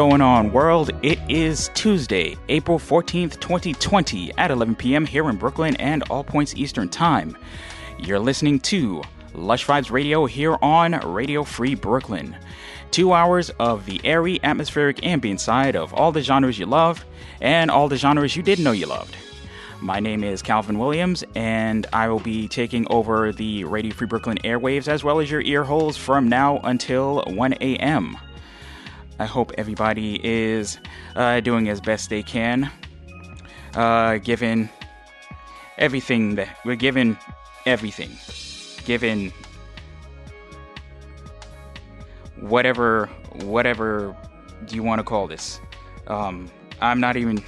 Going on, world? It is Tuesday, April 14th, 2020, at 11 p.m. here in Brooklyn and all points Eastern Time. You're listening to Lush Vibes Radio here on Radio Free Brooklyn. Two hours of the airy, atmospheric, ambient side of all the genres you love and all the genres you didn't know you loved. My name is Calvin Williams, and I will be taking over the Radio Free Brooklyn airwaves as well as your ear holes from now until 1 a.m. I hope everybody is uh, doing as best they can, uh, given everything that we're given everything, given whatever whatever do you want to call this. Um, I'm not even.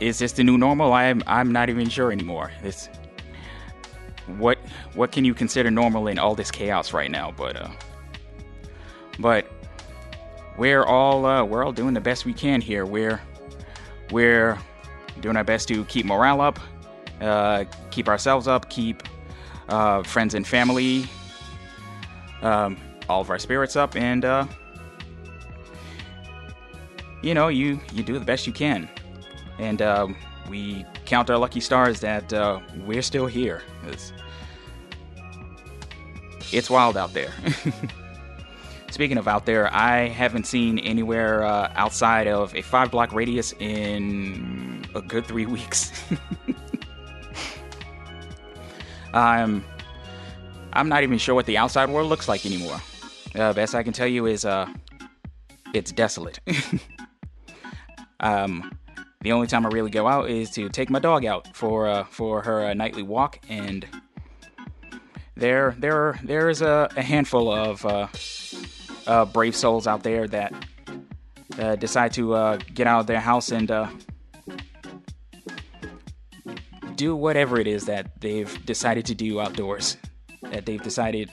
Is this the new normal? I'm I'm not even sure anymore. This what what can you consider normal in all this chaos right now? But uh, but we're all uh, we're all doing the best we can here. We're we're doing our best to keep morale up, uh, keep ourselves up, keep uh, friends and family, um, all of our spirits up, and uh, you know you you do the best you can, and um, we count our lucky stars that uh, we're still here. It's, it's wild out there. Speaking of out there, I haven't seen anywhere uh, outside of a five block radius in a good three weeks. I'm, I'm not even sure what the outside world looks like anymore. Uh, best I can tell you is uh, it's desolate. um, the only time I really go out is to take my dog out for uh, for her uh, nightly walk, and there there there is a, a handful of uh, brave souls out there that uh, decide to uh, get out of their house and uh, do whatever it is that they've decided to do outdoors. That they've decided,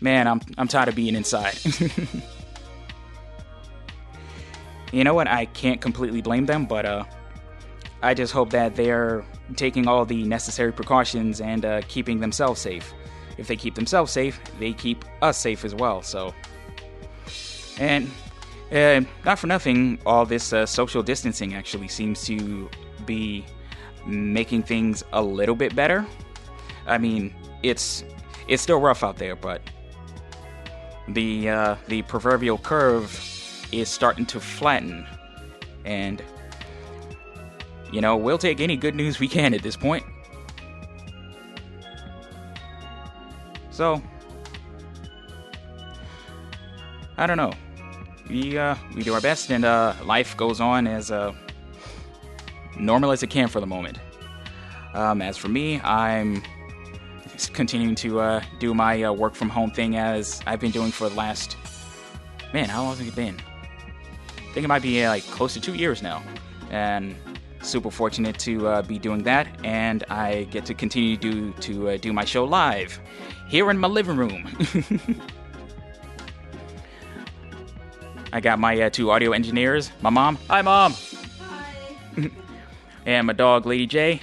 man, I'm I'm tired of being inside. you know what? I can't completely blame them, but uh, I just hope that they're taking all the necessary precautions and uh, keeping themselves safe if they keep themselves safe, they keep us safe as well. So, and uh, not for nothing, all this uh, social distancing actually seems to be making things a little bit better. I mean, it's it's still rough out there, but the uh, the proverbial curve is starting to flatten, and you know we'll take any good news we can at this point. So, I don't know. We uh, we do our best, and uh, life goes on as uh, normal as it can for the moment. Um, as for me, I'm continuing to uh, do my uh, work from home thing as I've been doing for the last man. How long has it been? I think it might be uh, like close to two years now, and super fortunate to uh, be doing that. And I get to continue to do to uh, do my show live here in my living room. I got my uh, two audio engineers. My mom. Hi, mom. Hi. and my dog, Lady J.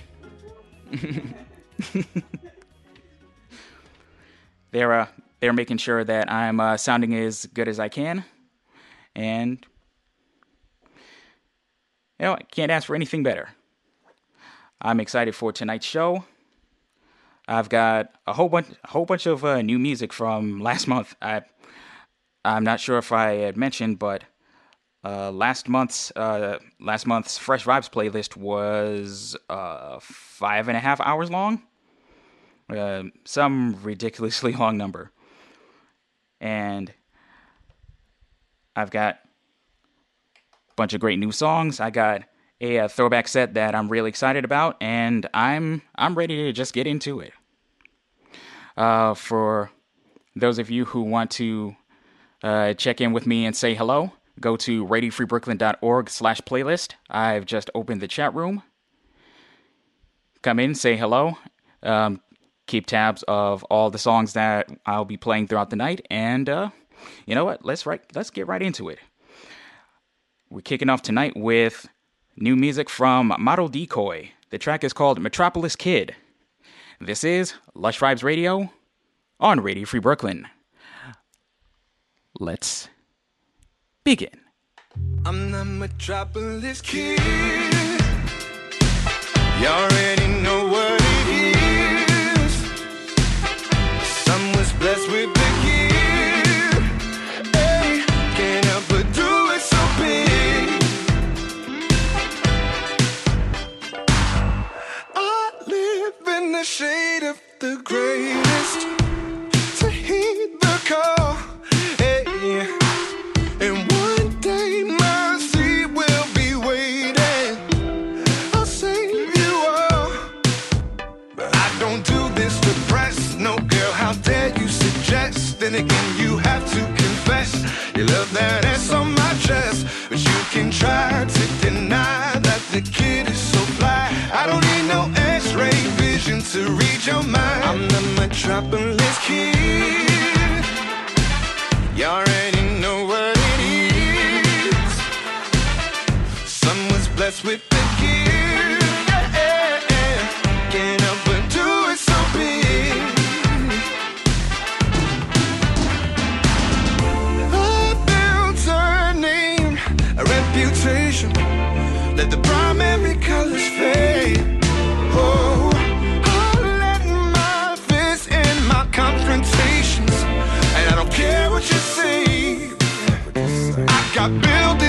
they're uh, they're making sure that I'm uh, sounding as good as I can, and you know I can't ask for anything better. I'm excited for tonight's show. I've got a whole bunch, a whole bunch of uh, new music from last month. I, I'm not sure if I had mentioned, but uh, last month's uh, last month's Fresh Vibes playlist was uh, five and a half hours long, uh, some ridiculously long number, and I've got bunch of great new songs. I got a, a throwback set that I'm really excited about, and I'm I'm ready to just get into it. Uh, for those of you who want to uh, check in with me and say hello, go to radiofreebrooklyn.org slash playlist. I've just opened the chat room. Come in, say hello. Um, keep tabs of all the songs that I'll be playing throughout the night. And uh, you know what? Let's right, let's get right into it. We're kicking off tonight with new music from Model Decoy. The track is called Metropolis Kid. This is Lush Vibes Radio on Radio Free Brooklyn. Let's begin. I'm the Metropolis Kid. You already know what it is. Blessed with the. the shade of the greatest to heed the call. Hey. And one day my seat will be waiting. I'll save you all. But I don't do this to press. No, girl, how dare you suggest? Then again, you have to confess. You love that ass on my chest. But you can try to deny that the kid is so fly. I don't need no vision to read your mind. I'm the metropolis kid. You already know what it is. Someone's blessed with the gift. Yeah, yeah, yeah. Get up. building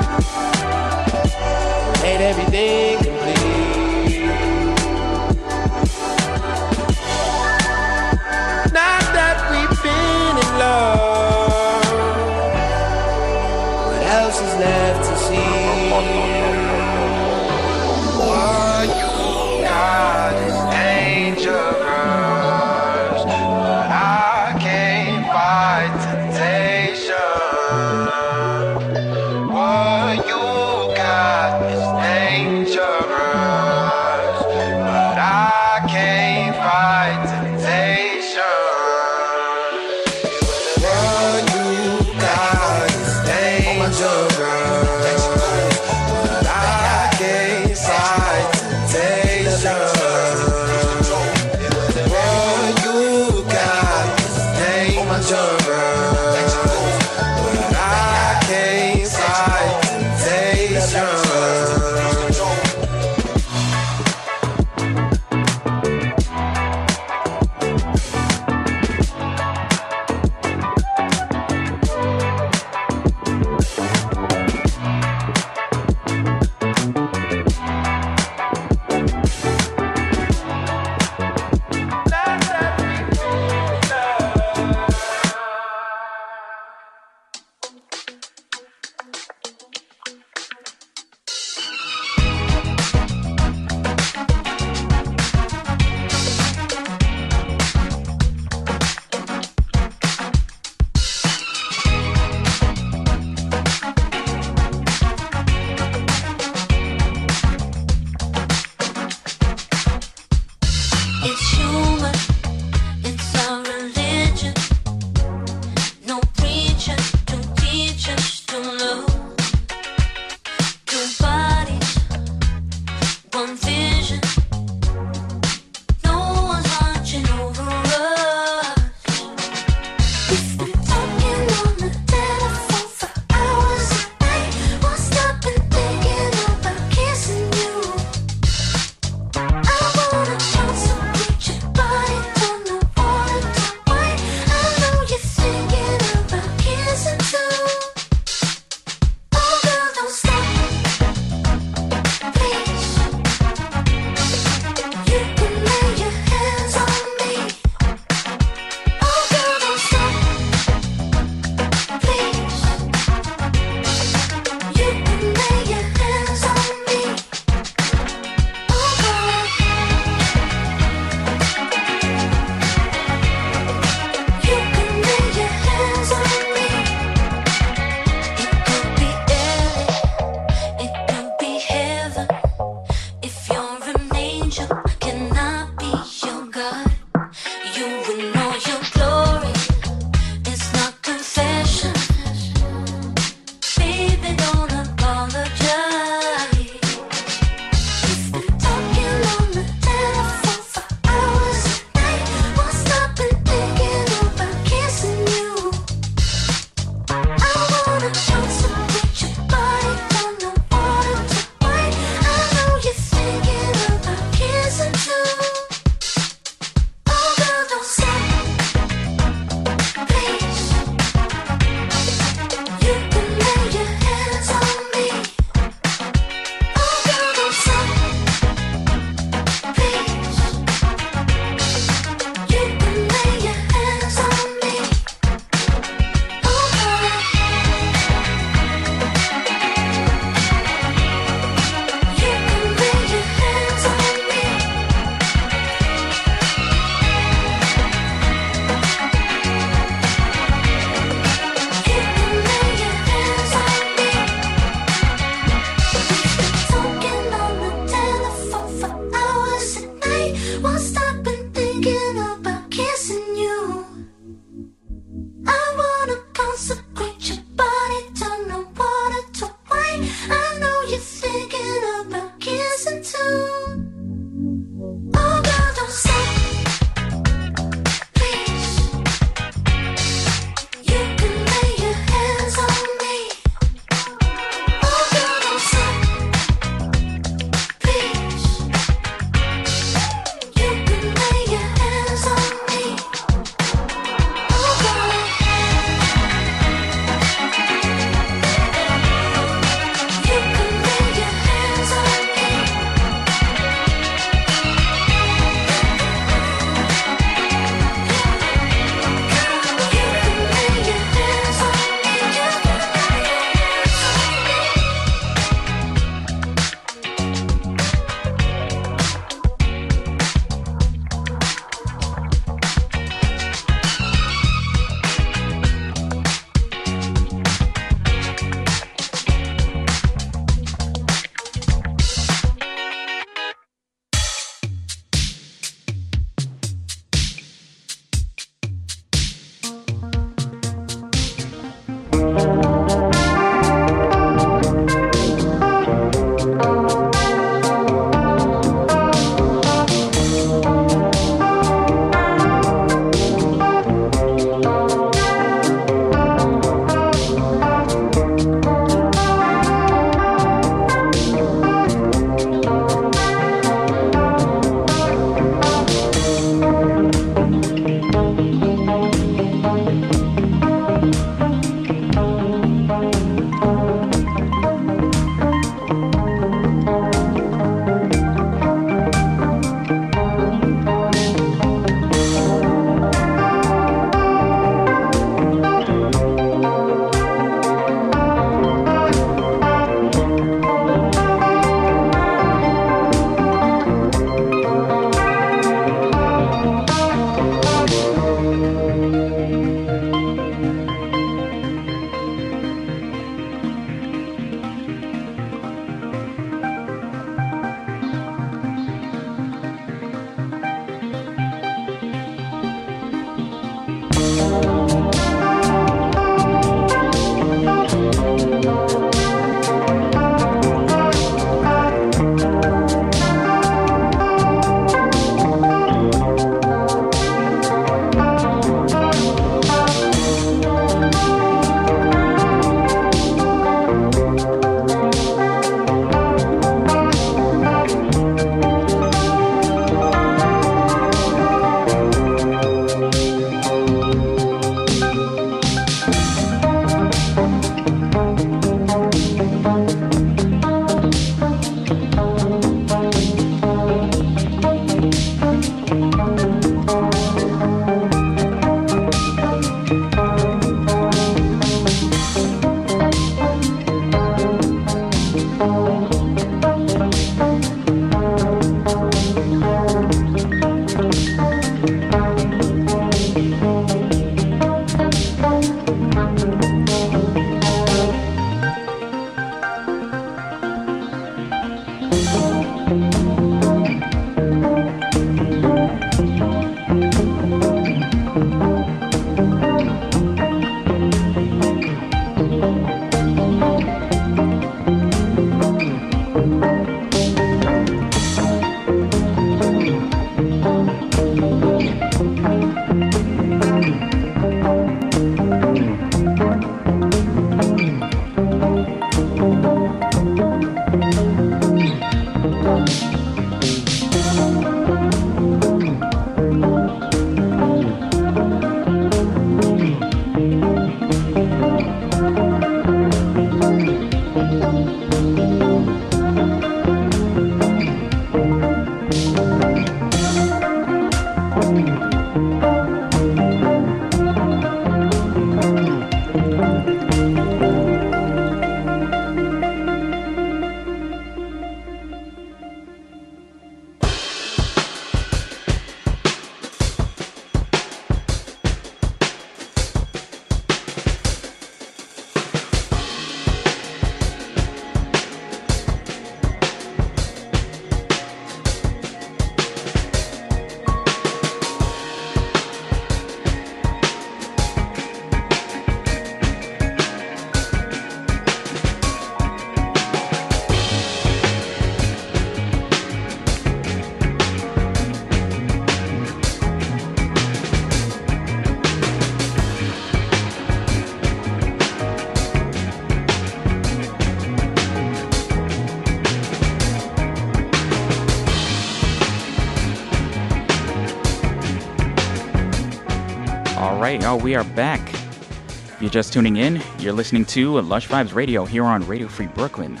oh, we are back. If you're just tuning in, you're listening to Lush Vibes Radio here on Radio Free Brooklyn.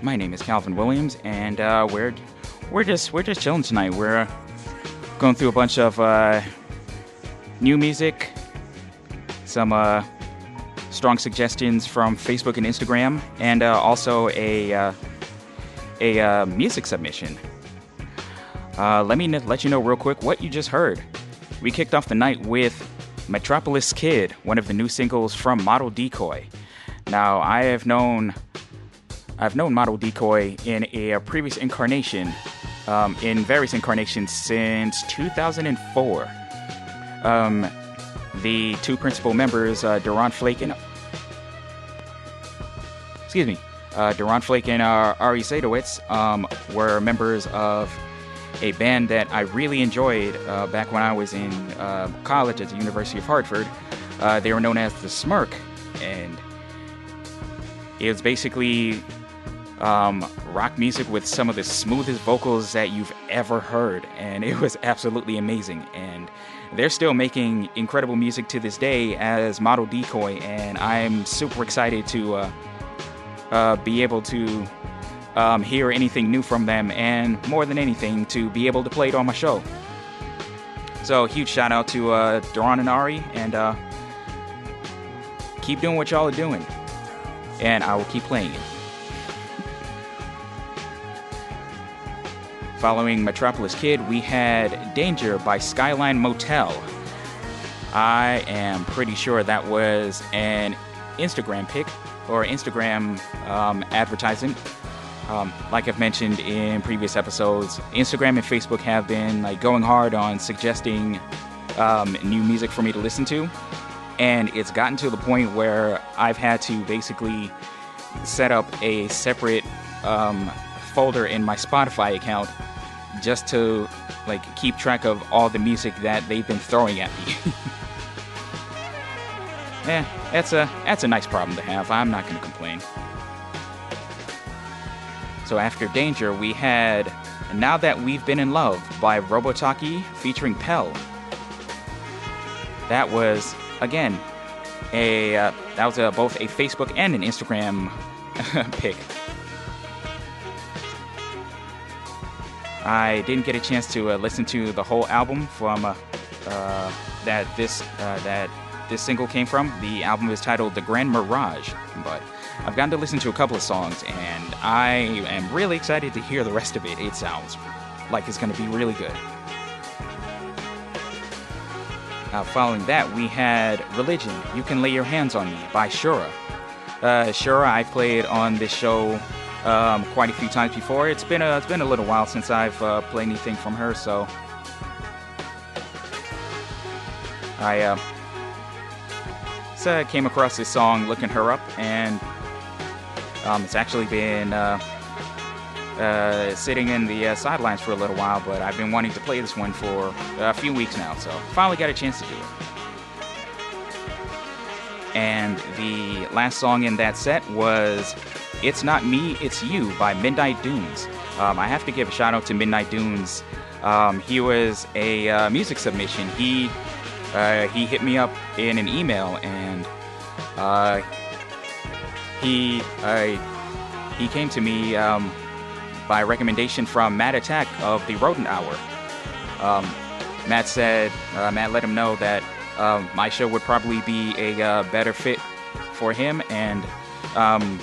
My name is Calvin Williams, and uh, we're we're just we're just chilling tonight. We're going through a bunch of uh, new music, some uh, strong suggestions from Facebook and Instagram, and uh, also a uh, a uh, music submission. Let me let you know real quick what you just heard. We kicked off the night with Metropolis Kid, one of the new singles from Model Decoy. Now, I have known I've known Model Decoy in a, previous incarnation, um, in various incarnations since 2004. Um, the two principal members, uh, Duran Flake and excuse me, uh, Duran Flake and uh, Ari Sadowitz um, were members of a band that I really enjoyed uh, back when I was in uh, college at the University of Hartford. Uh, they were known as the Smirk, and it was basically um, rock music with some of the smoothest vocals that you've ever heard, and it was absolutely amazing. And they're still making incredible music to this day as Model Decoy, and I'm super excited to uh, uh, be able to um, hear anything new from them, and more than anything, to be able to play it on my show. So, huge shout out to uh, Duran and Ari, and uh, keep doing what y'all are doing, and I will keep playing it. Following Metropolis Kid, we had Danger by Skyline Motel. I am pretty sure that was an Instagram pic or Instagram um, advertisement. Um, like I've mentioned in previous episodes, Instagram and Facebook have been like going hard on suggesting um, new music for me to listen to. and it's gotten to the point where I've had to basically set up a separate um, folder in my Spotify account just to like keep track of all the music that they've been throwing at me. yeah, that's a that's a nice problem to have. I'm not gonna complain. So after Danger, we had Now That We've Been in Love by Robotaki featuring Pell. That was again a uh, that was both a Facebook and an Instagram pick. I didn't get a chance to uh, listen to the whole album from uh, uh, that this uh, that this single came from. The album is titled The Grand Mirage, but I've gotten to listen to a couple of songs, and I am really excited to hear the rest of it. It sounds like it's going to be really good. Uh, following that, we had Religion, You Can Lay Your Hands on Me by Shura. Uh, Shura, I've played on this show um, quite a few times before. It's been a, it's been a little while since I've uh, played anything from her, so I uh, so I came across this song looking her up, and um, it's actually been uh, uh, sitting in the uh, sidelines for a little while, but I've been wanting to play this one for a few weeks now, so finally got a chance to do it. And the last song in that set was It's Not Me, It's You by Midnight Dunes. Um, I have to give a shout out to Midnight Dunes. Um, he was a uh, music submission. He uh, he hit me up in an email and uh, he uh, he came to me um, by recommendation from Matt Attack of the Rodent Hour. Um, Matt said uh, Matt let him know that um, my show would probably be a uh, better fit for him, and um,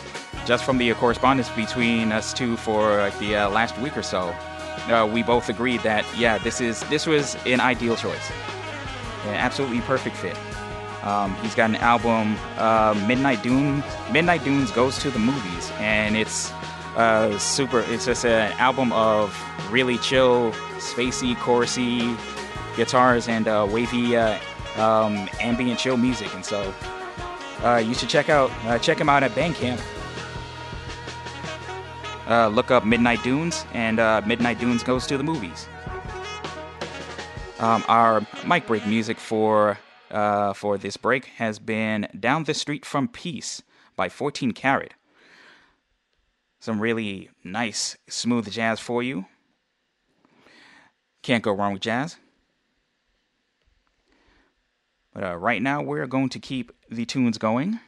just from the correspondence between us two for like, the uh, last week or so, uh, we both agreed that yeah, this is this was an ideal choice, an absolutely perfect fit. Um, he's got an album, uh, Midnight Dunes. Midnight Dunes goes to the movies, and it's uh, super. It's just an album of really chill, spacey, chorusy guitars and uh, wavy uh, um, ambient chill music. And so uh, you should check out uh, check him out at Bandcamp. Look up Midnight Dunes, and Midnight Dunes goes to the movies. Um, our mic break music for uh, for this break has been "Down the Street from Peace" by 14 Carat. Some really nice, smooth jazz for you. Can't go wrong with jazz. But uh, right now, we're going to keep the tunes going.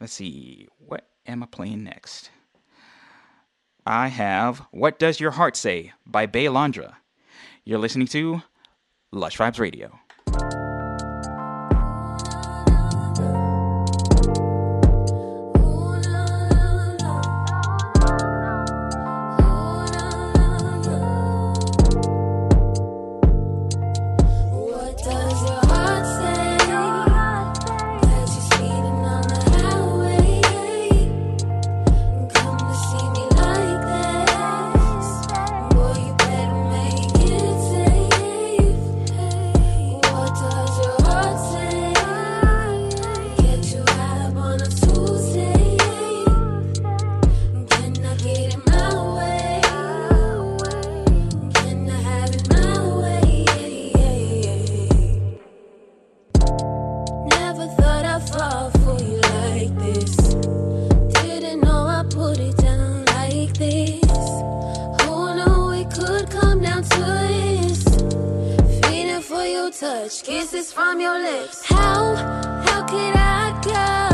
Let's see, what am I playing next? I have What Does Your Heart Say by Baelondra. You're listening to Lush Vibes Radio. Touch, kisses from your lips. How, how could I go?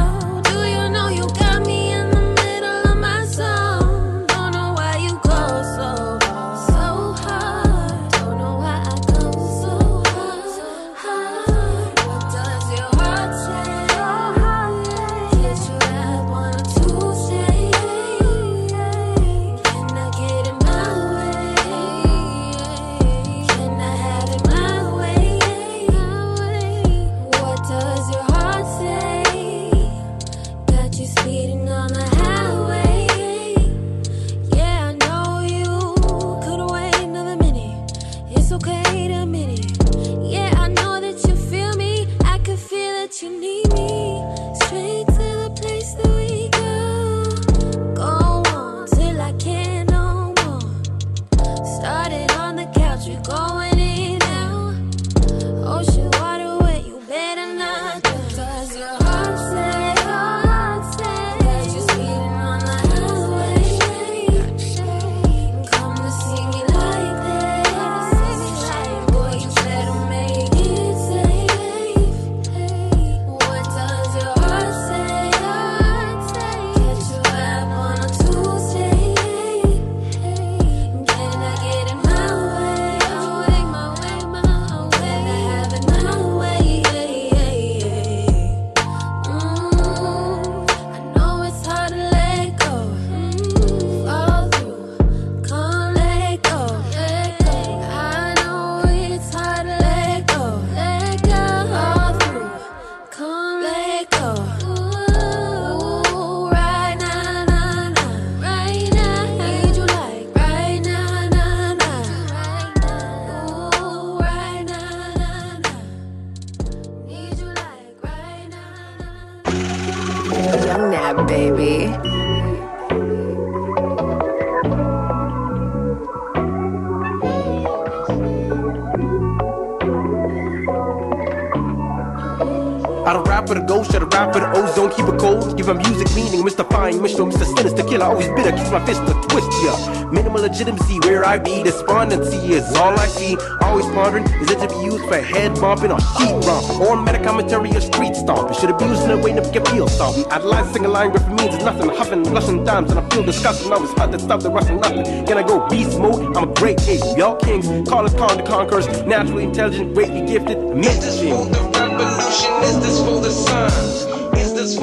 A for the ozone, keep it cold. Give my music meaning, Mr. Fine, Mr. Mr. Sinister Killer, always bitter, keep my fist to twist ya. Minimal legitimacy, where I be, despondency is all I see. Always pondering, is it to be used for head bumping or sheet romp? Or meta commentary or street stomping? Should it be used in a way to get feel stomping? I'd lie single line where for it's nothing, huffing, blushing dimes, and I feel disgusting. Always hot to stop the rushing nothing. Can I go beast mode? I'm a great ape, y'all kings, call us con the conquerors, naturally intelligent, greatly gifted, Is this for the revolution? Is this for the sons?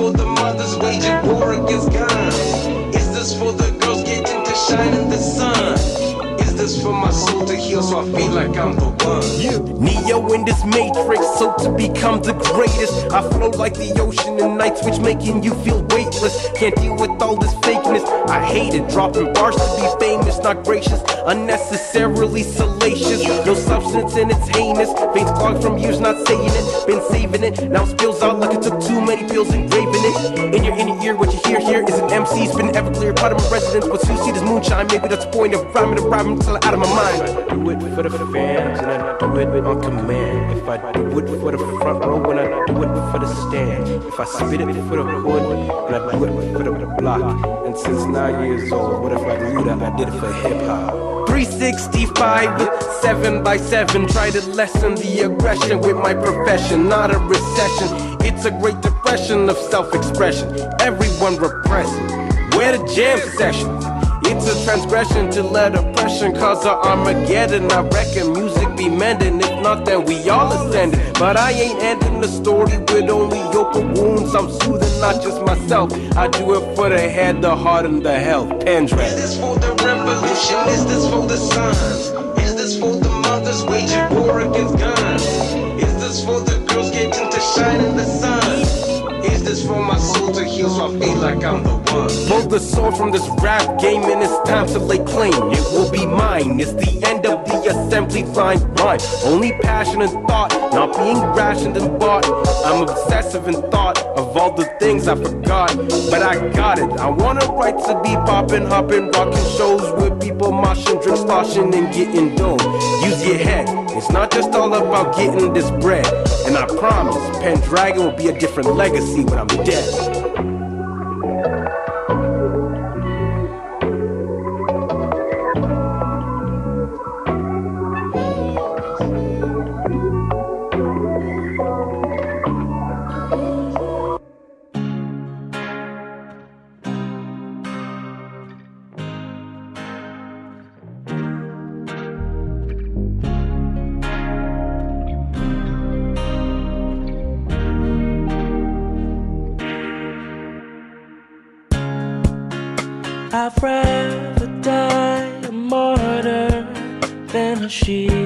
For the mothers waging war against guns? Is this for the girls getting to shine in the sun? Is this for my soul to heal so I feel like I'm the one? Neo in this matrix, so to become the greatest. I flow like the ocean in night switch, making you feel weightless. Can't deal with all this fakeness. I hate it, dropping bars to be famous, not gracious. Unnecessarily salacious, no substance and it's heinous. Veins clogged from years not saying it, been saving it. Now spills out like it took too many pills engraving it. In your inner ear, what you hear here is an MC spin Everclear, part of my residence. But you see this moonshine, maybe that's the point of rhyming and rhyming till out of my mind. Do it for the fans and I do it on command. If I do it for the front row and I do it for the stand. If I spit it for the hood and I do it for the block. And since nine years old, what if I knew that I did it for hip hop? 365 with 7 by 7 Try to lessen the aggression with my profession Not a recession, it's a great depression of self-expression Everyone repressing, where the jam sessions it's a transgression to let oppression cause a Armageddon. I reckon music be mending, if not, then we all ascending. But I ain't ending the story with only open wounds. I'm soothing not just myself, I do it for the head, the heart, and the health. Is Pendra. this for the revolution? Is this for the sons? Is this for the mothers waging war against guns? Is this for the girls getting to shine in the sun? Is this for my soul to heal so I feel like I'm the one? Pull the sword from this rap game and it's time to lay claim. It will be mine. It's the end of the assembly line rhyme. Only passion and thought, not being rationed and bought. I'm obsessive in thought of all the things I forgot. But I got it. I want a right to be popping, hopping, rocking shows with people moshing, drink sloshing, and getting dough. Use your head. It's not just all about getting this bread. And I promise, Pendragon will be a different legacy when I'm dead. Than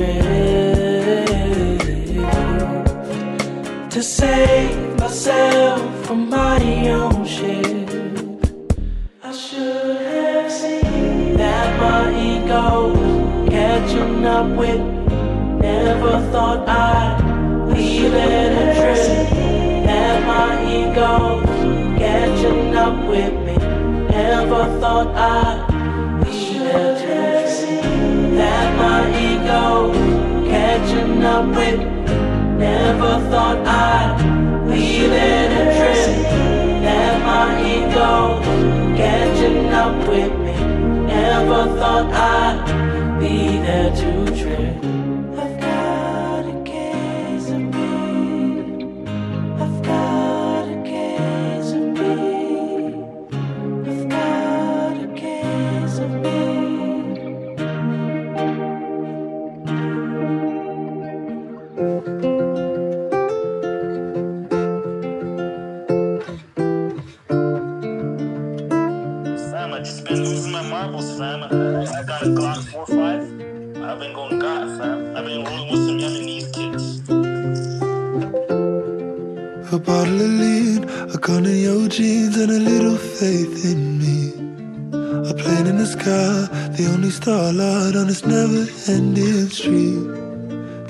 if alone, catching up with me. Never thought I'd be there to trip.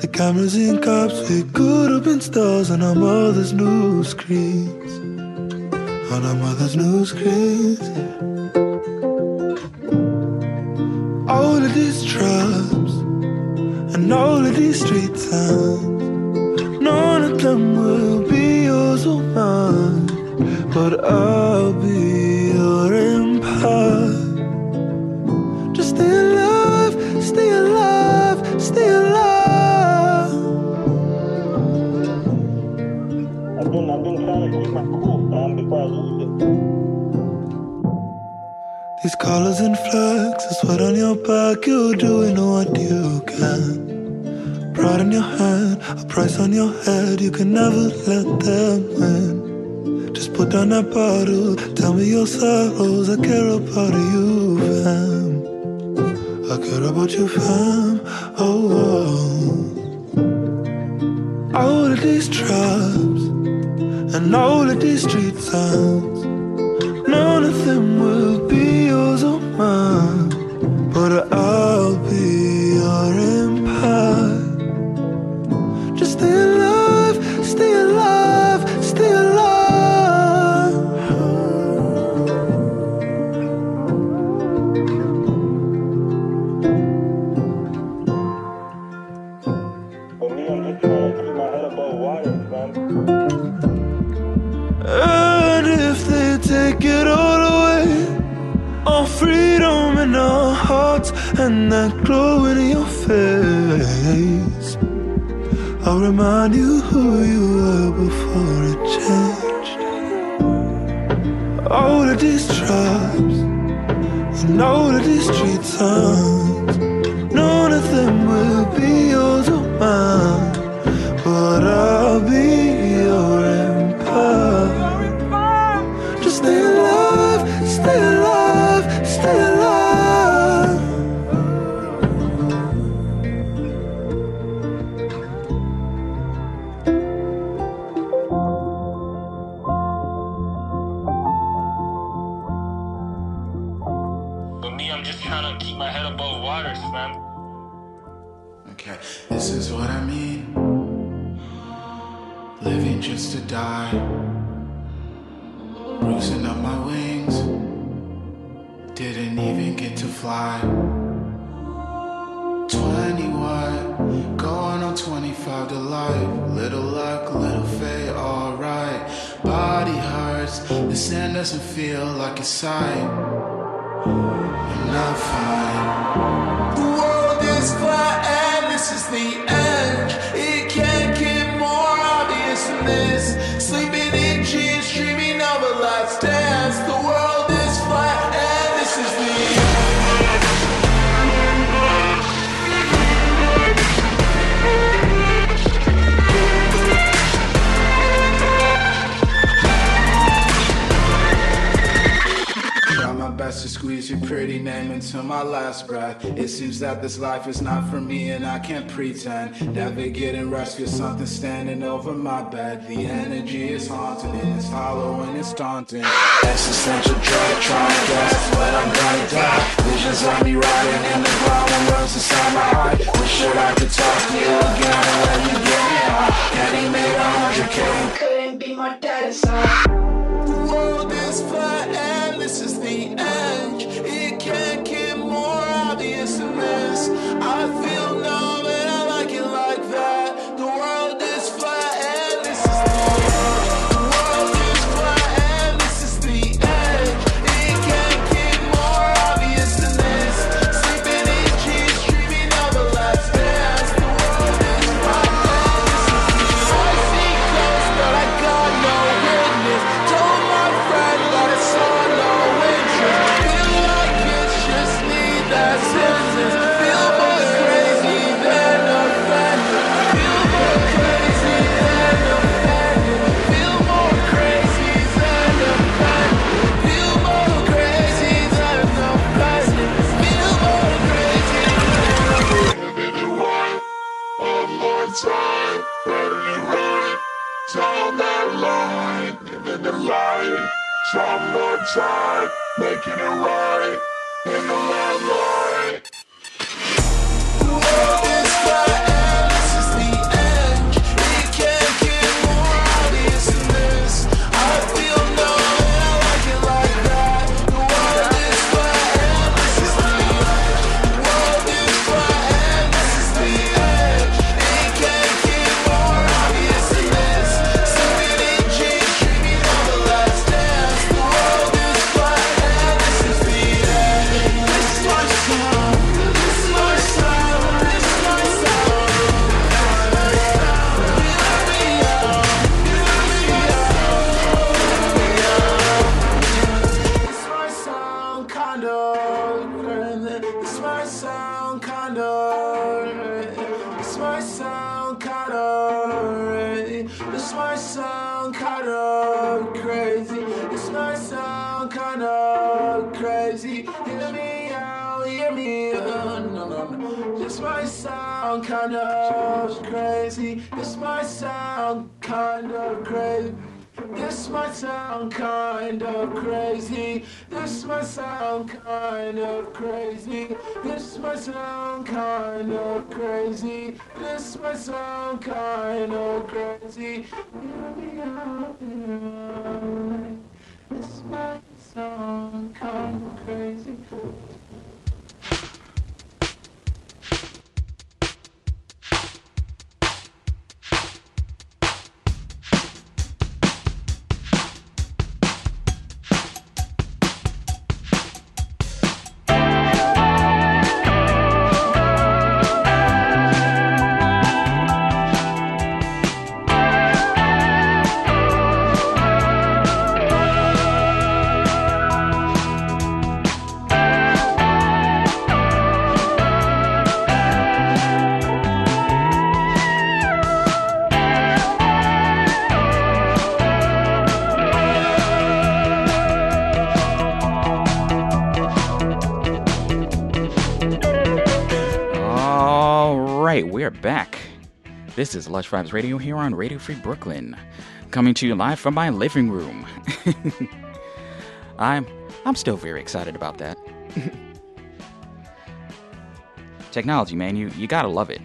The cameras in cops, We could have been stars on our mother's news screen. The sand doesn't feel like a sign. I'm not fine. The world is flat and this is the end. squeeze your pretty name until my last breath. It seems that this life is not for me and I can't pretend. Never getting rest, something standing over my bed. The energy is haunting and it's hollow and it's daunting. Existential dread, trying to guess when I'm gonna die. Visions of me riding in the ground and runs inside my heart. Wish that I could talk to you again and let you get me out. Daddy made a hundred K. Couldn't be my dad inside. This might sound kind of crazy. This might sound kind of crazy. This might sound kind of crazy. This might sound kind of crazy. This is Lush Vibes Radio here on Radio Free Brooklyn, coming to you live from my living room. I'm I'm still very excited about that. Technology, man, you you gotta love it.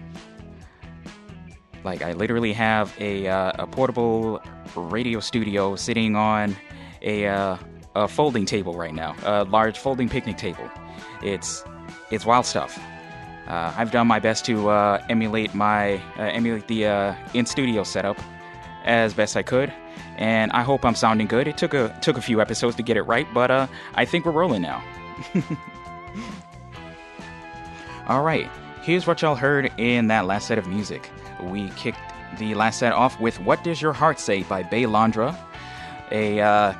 Like I literally have a uh, a portable radio studio sitting on a uh, a folding table right now, a large folding picnic table. It's it's wild stuff. Uh, I've done my best to uh, emulate my uh, emulate the uh, in studio setup as best I could, and I hope I'm sounding good. It took a took a few episodes to get it right, but uh, I think we're rolling now. All right, here's what y'all heard in that last set of music. We kicked the last set off with "What Does Your Heart Say" by Baelondra, a, uh,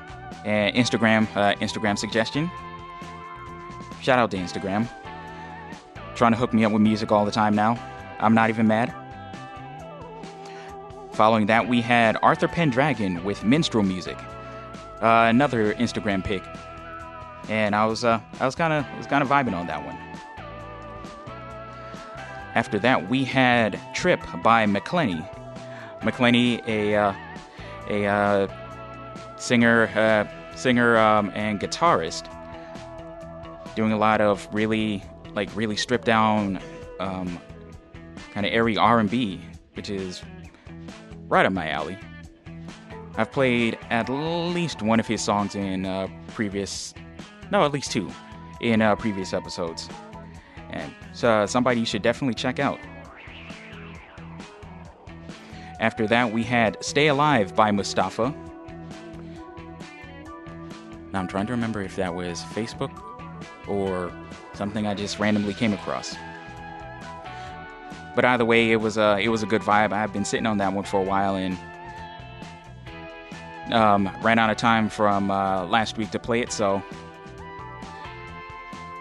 an Instagram Instagram suggestion. Shout out to Instagram trying to hook me up with music all the time now. I'm not even mad. Following that, we had Arthur Pendragon with Minstrel Music, uh, another Instagram pic, and I was uh, I was kind of was kind of vibing on that one. After that, we had Trip by McClenney. McClenney, a uh, a uh, singer uh, singer um, and guitarist, doing a lot of really like really stripped down um, kind of airy r&b which is right up my alley. I've played at least one of his songs in uh, previous no at least two in uh, previous episodes. And so somebody you should definitely check out. After that we had stay alive by mustafa. Now i'm trying to remember if that was facebook or something I just randomly came across. But either way, it was a it was a good vibe. I've been sitting on that one for a while and um, ran out of time from uh, last week to play it. So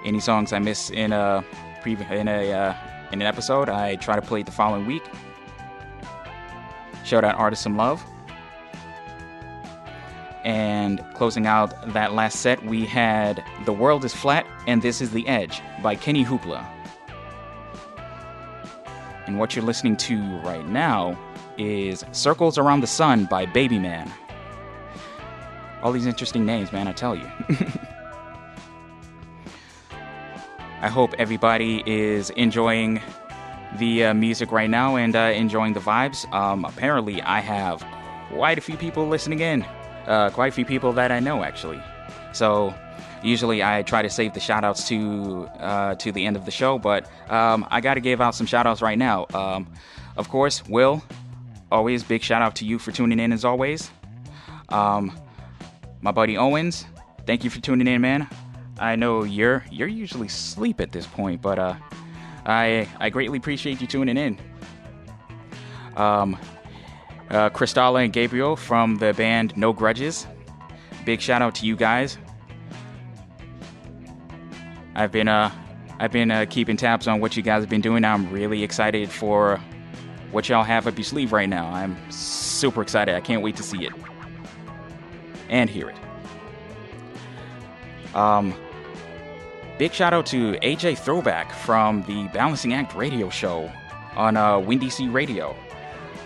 any songs I miss in a previ- in a uh, in an episode, I try to play it the following week. Shout out artist some love. And closing out that last set, we had The World is Flat and This is the Edge by Kenny Hoopla. And what you're listening to right now is Circles Around the Sun by Baby Man. all these interesting names, man. I tell you. I hope everybody is enjoying the uh, music right now and uh, enjoying the vibes. Um, apparently, I have quite a few people listening in. Uh, quite a few people that I know, actually. So, usually I try to save the shoutouts to uh, to the end of the show, but um, I got to give out some shoutouts right now. Um, of course, Will, always big shout out to you for tuning in as always. Um, my buddy Owens, thank you for tuning in, man. I know you're you're usually asleep at this point, but uh, I I greatly appreciate you tuning in. Um, uh, Kristalla and Gabriel from the band No Grudges. Big shout out to you guys. I've been uh I've been uh, keeping tabs on what you guys have been doing. I'm really excited for what y'all have up your sleeve right now. I'm super excited. I can't wait to see it and hear it. Um, big shout out to AJ Throwback from the Balancing Act radio show on uh, Windy C Radio.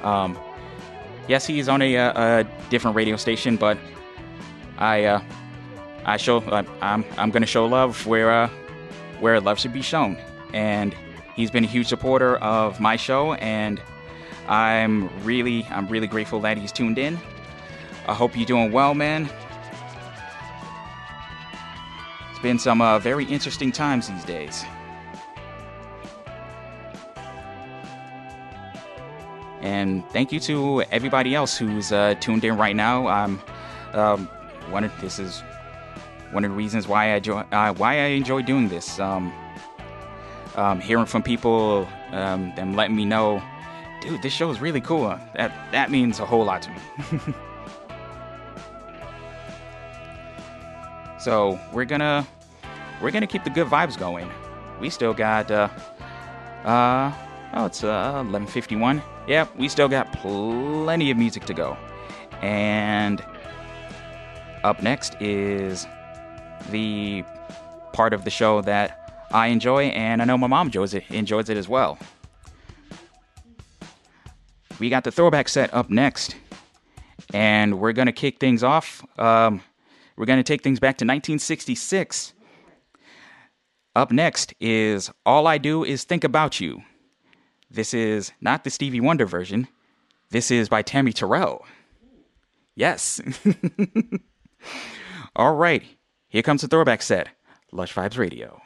Um, yes, he's on a, a, a different radio station, but I uh, I show uh, I'm I'm gonna show love where uh, where love should be shown, and he's been a huge supporter of my show, and I'm really I'm really grateful that he's tuned in. I hope you're doing well, man. It's been some uh, very interesting times these days. And thank you to everybody else who's uh, tuned in right now. Um, um, one of this is one of the reasons why I jo- uh, why I enjoy doing this. Um, um, hearing from people, um, them letting me know, dude, this show is really cool. That that means a whole lot to me. so we're gonna we're gonna keep the good vibes going. We still got uh uh oh it's uh 11:51. Yep, we still got plenty of music to go. And up next is the part of the show that I enjoy, and I know my mom enjoys it, enjoys it as well. We got the throwback set up next, and we're gonna kick things off. Um, we're gonna take things back to 1966. Up next is All I Do Is Think About You. This is not the Stevie Wonder version. This is by Tammi Terrell. Yes. All right, here comes the throwback set. Lush Vibes Radio.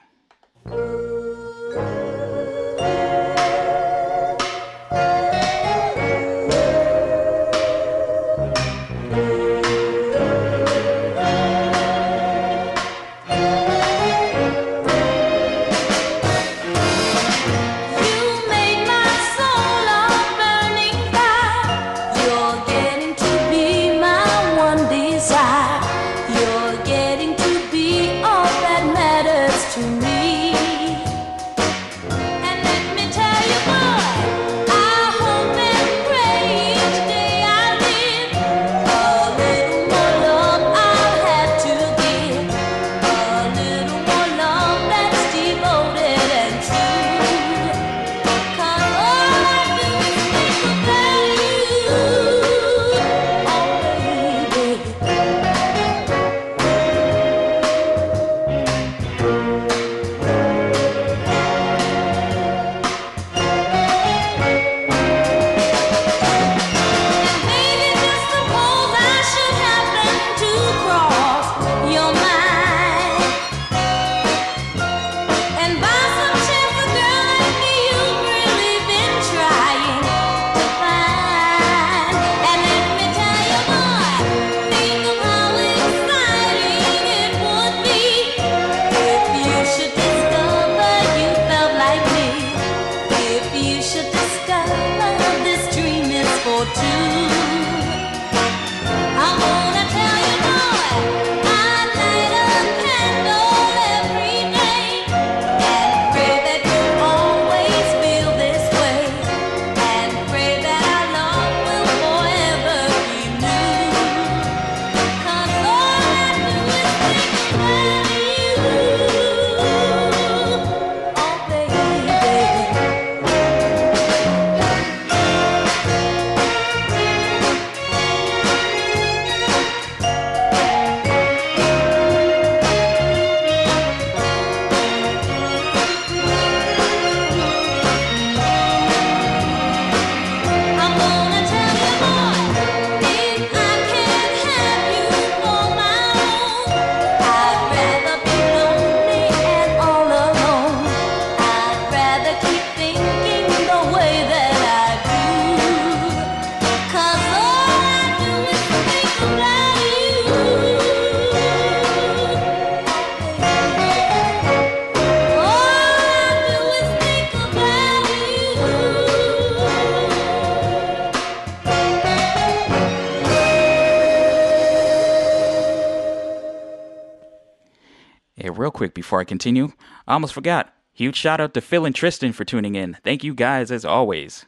I continue, I almost forgot. Huge shout out to Phil and Tristan for tuning in. Thank you guys as always.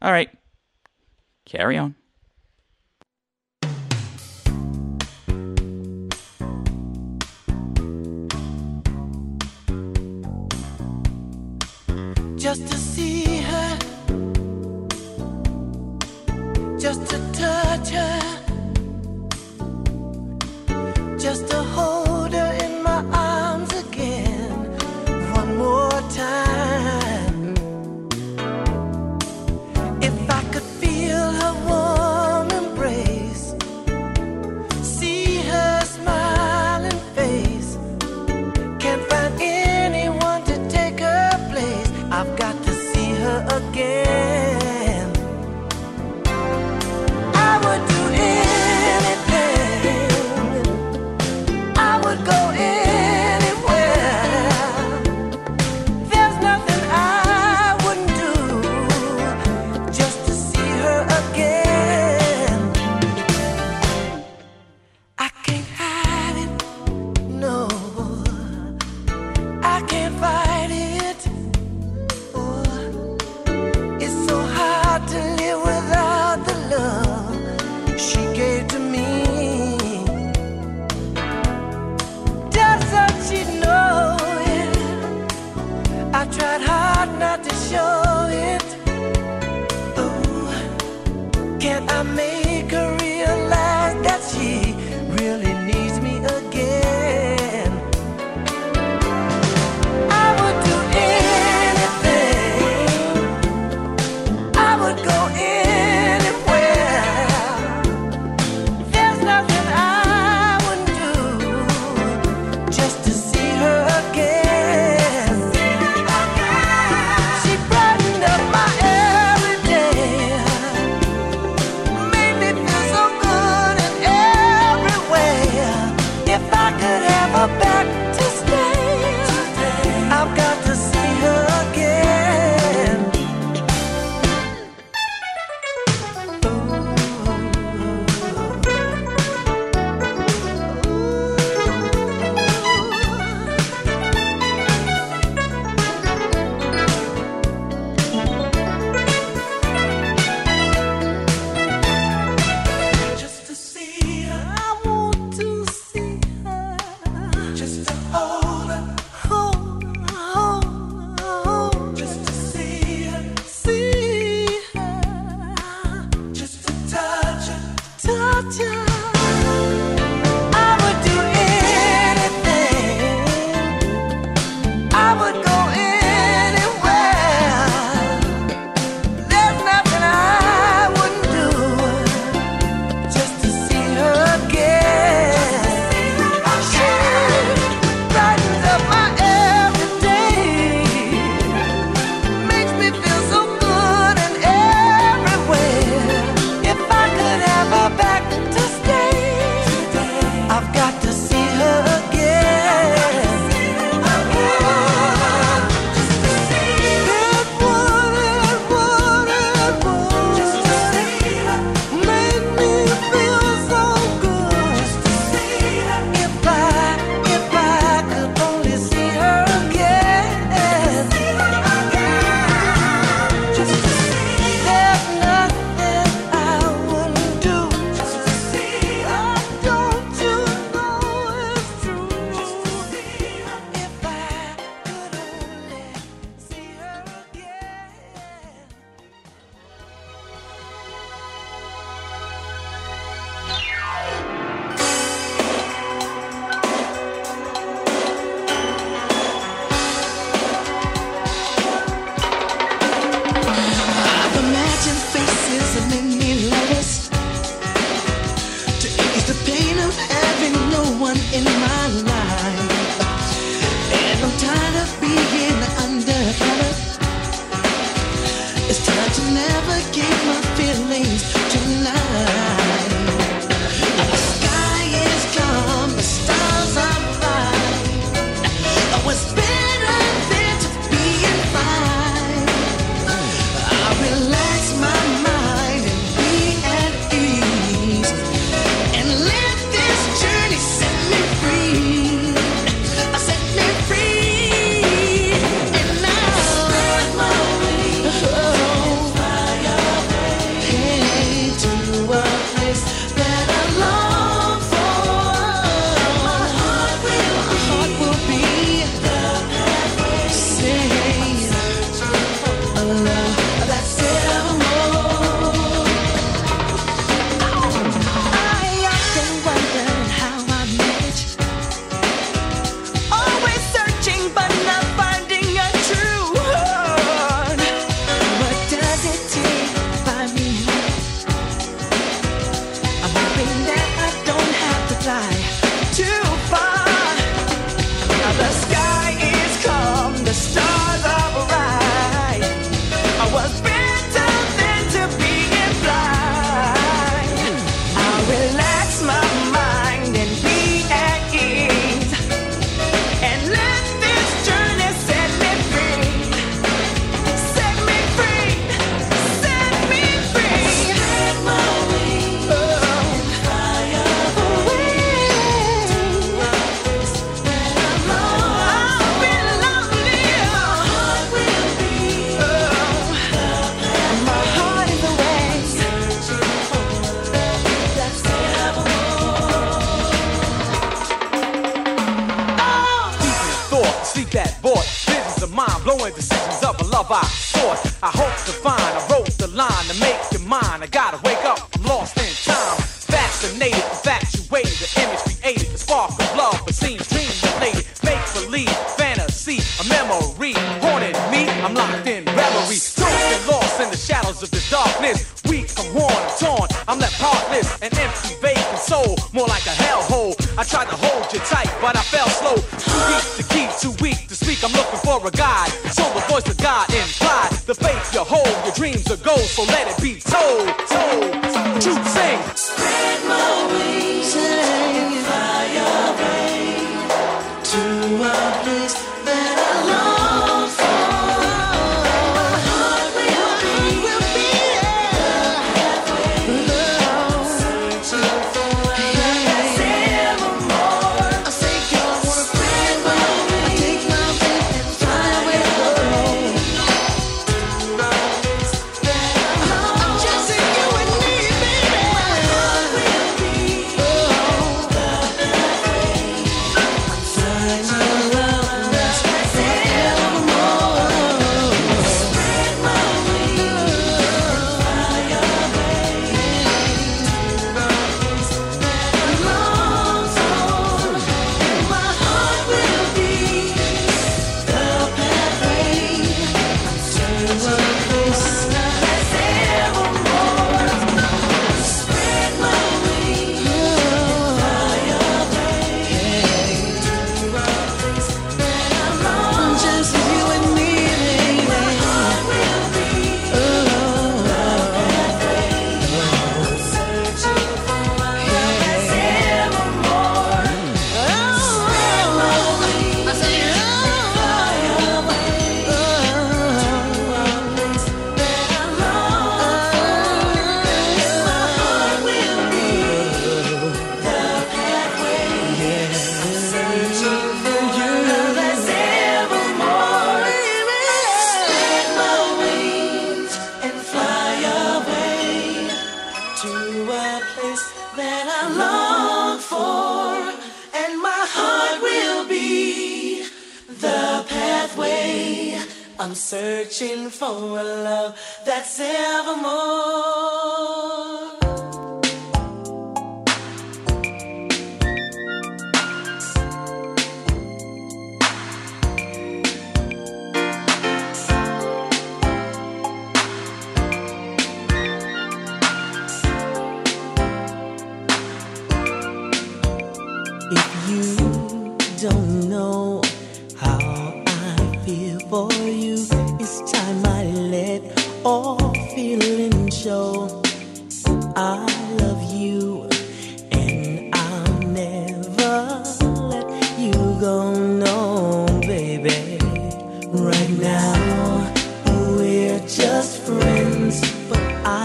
All right, carry on. Just to see her, just to touch her, just to hold.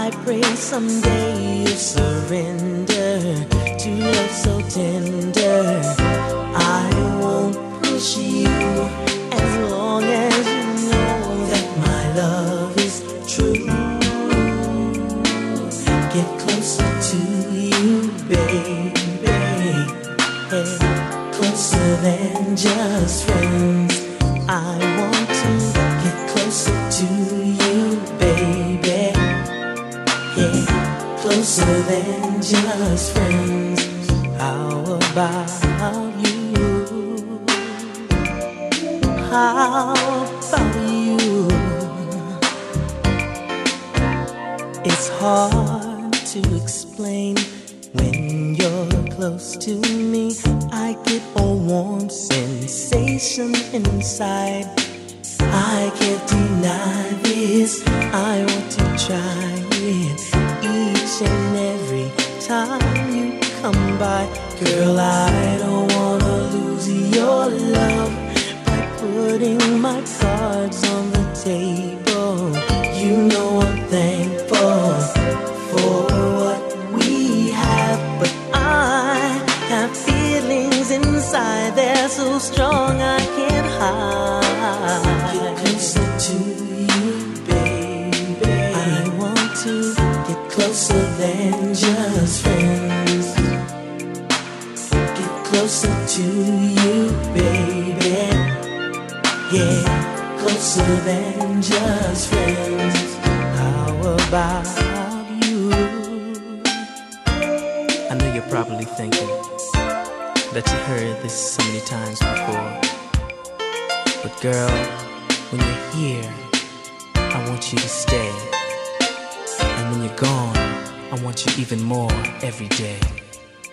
I pray someday you surrender to love so tender. I won't push you as long as you know that my love is true. Get closer to you, baby. Hey, closer than just friends. better than just friends. How about you? How about you? It's hard to explain when you're close to me. I get a warm sensation inside. I can't deny this. I want to try it and every time you come by. Girl, I don't wanna lose your love by putting my cards on the table. You know I'm thankful for what we have, but I have feelings inside, they're so strong. I than just friends. Get closer to you, baby. Yeah, closer than just friends. How about you? I know you're probably thinking that you heard this so many times before. But girl, when you're here, I want you to stay. And when you're gone, I want you even more every day.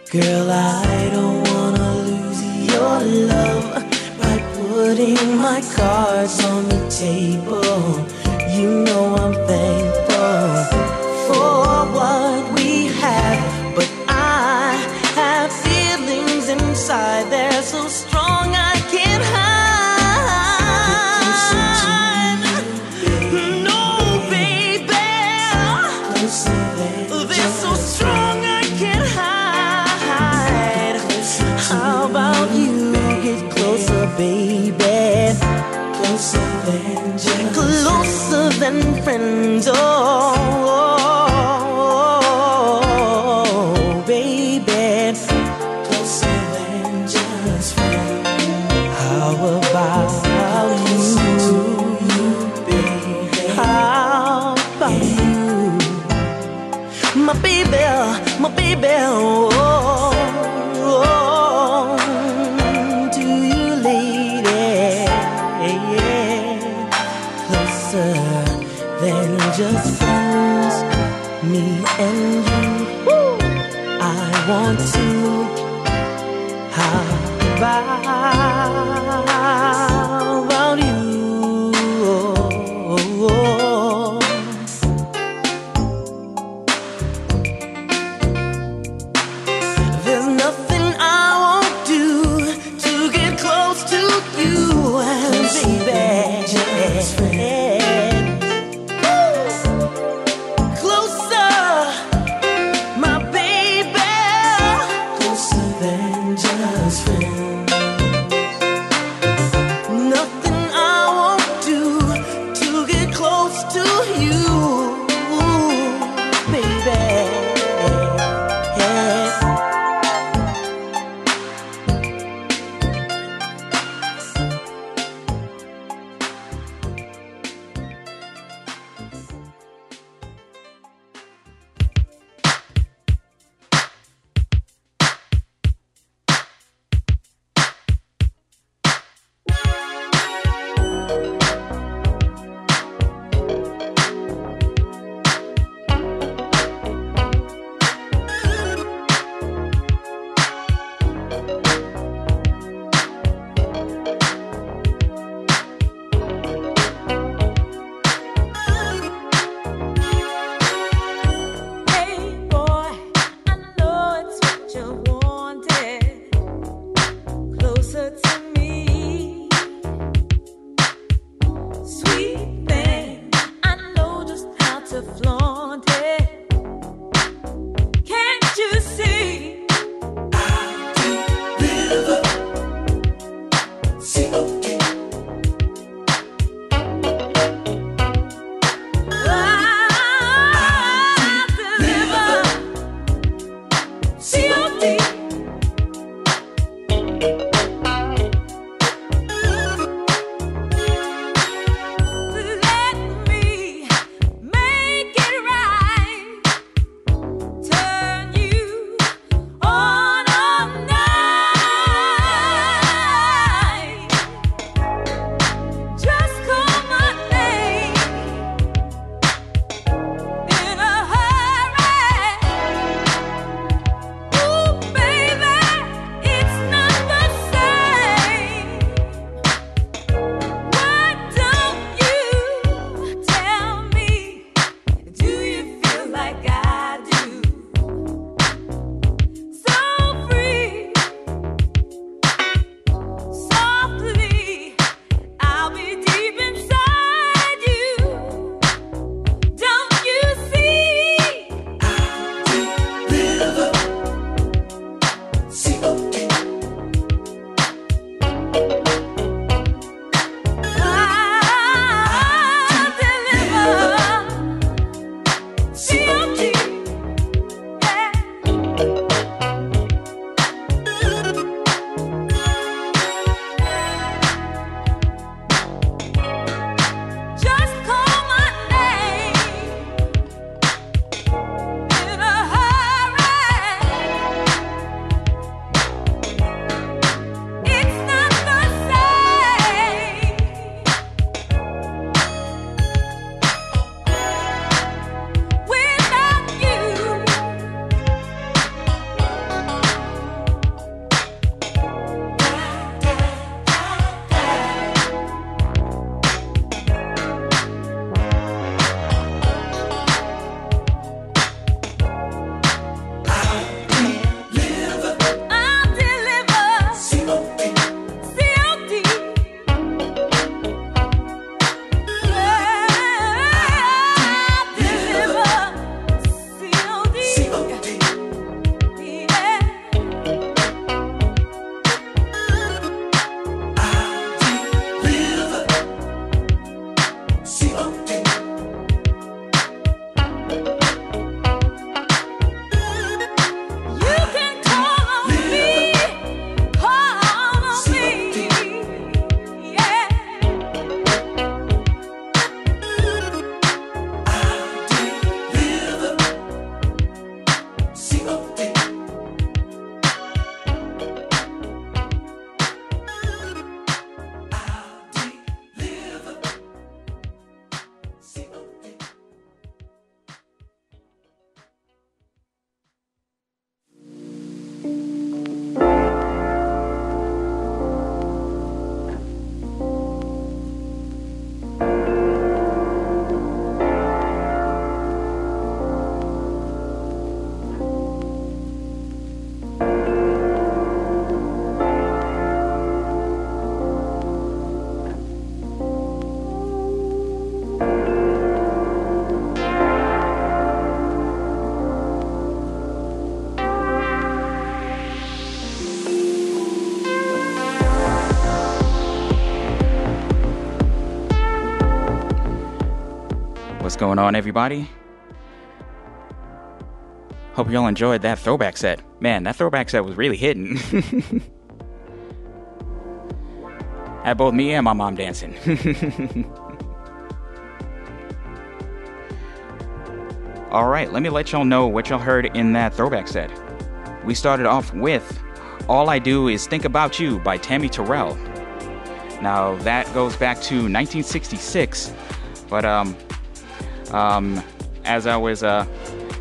Girl, I don't wanna lose your love by putting my cards on the table. You know I'm thankful than friends. Oh, What's going on, everybody? Hope y'all enjoyed that throwback set. Man, that throwback set was really hitting. Had both me and my mom dancing. All right, let me let y'all know what y'all heard in that throwback set. We started off with All I Do Is Think About You by Tammi Terrell. Now, that goes back to 1966, but um, um, as I was uh,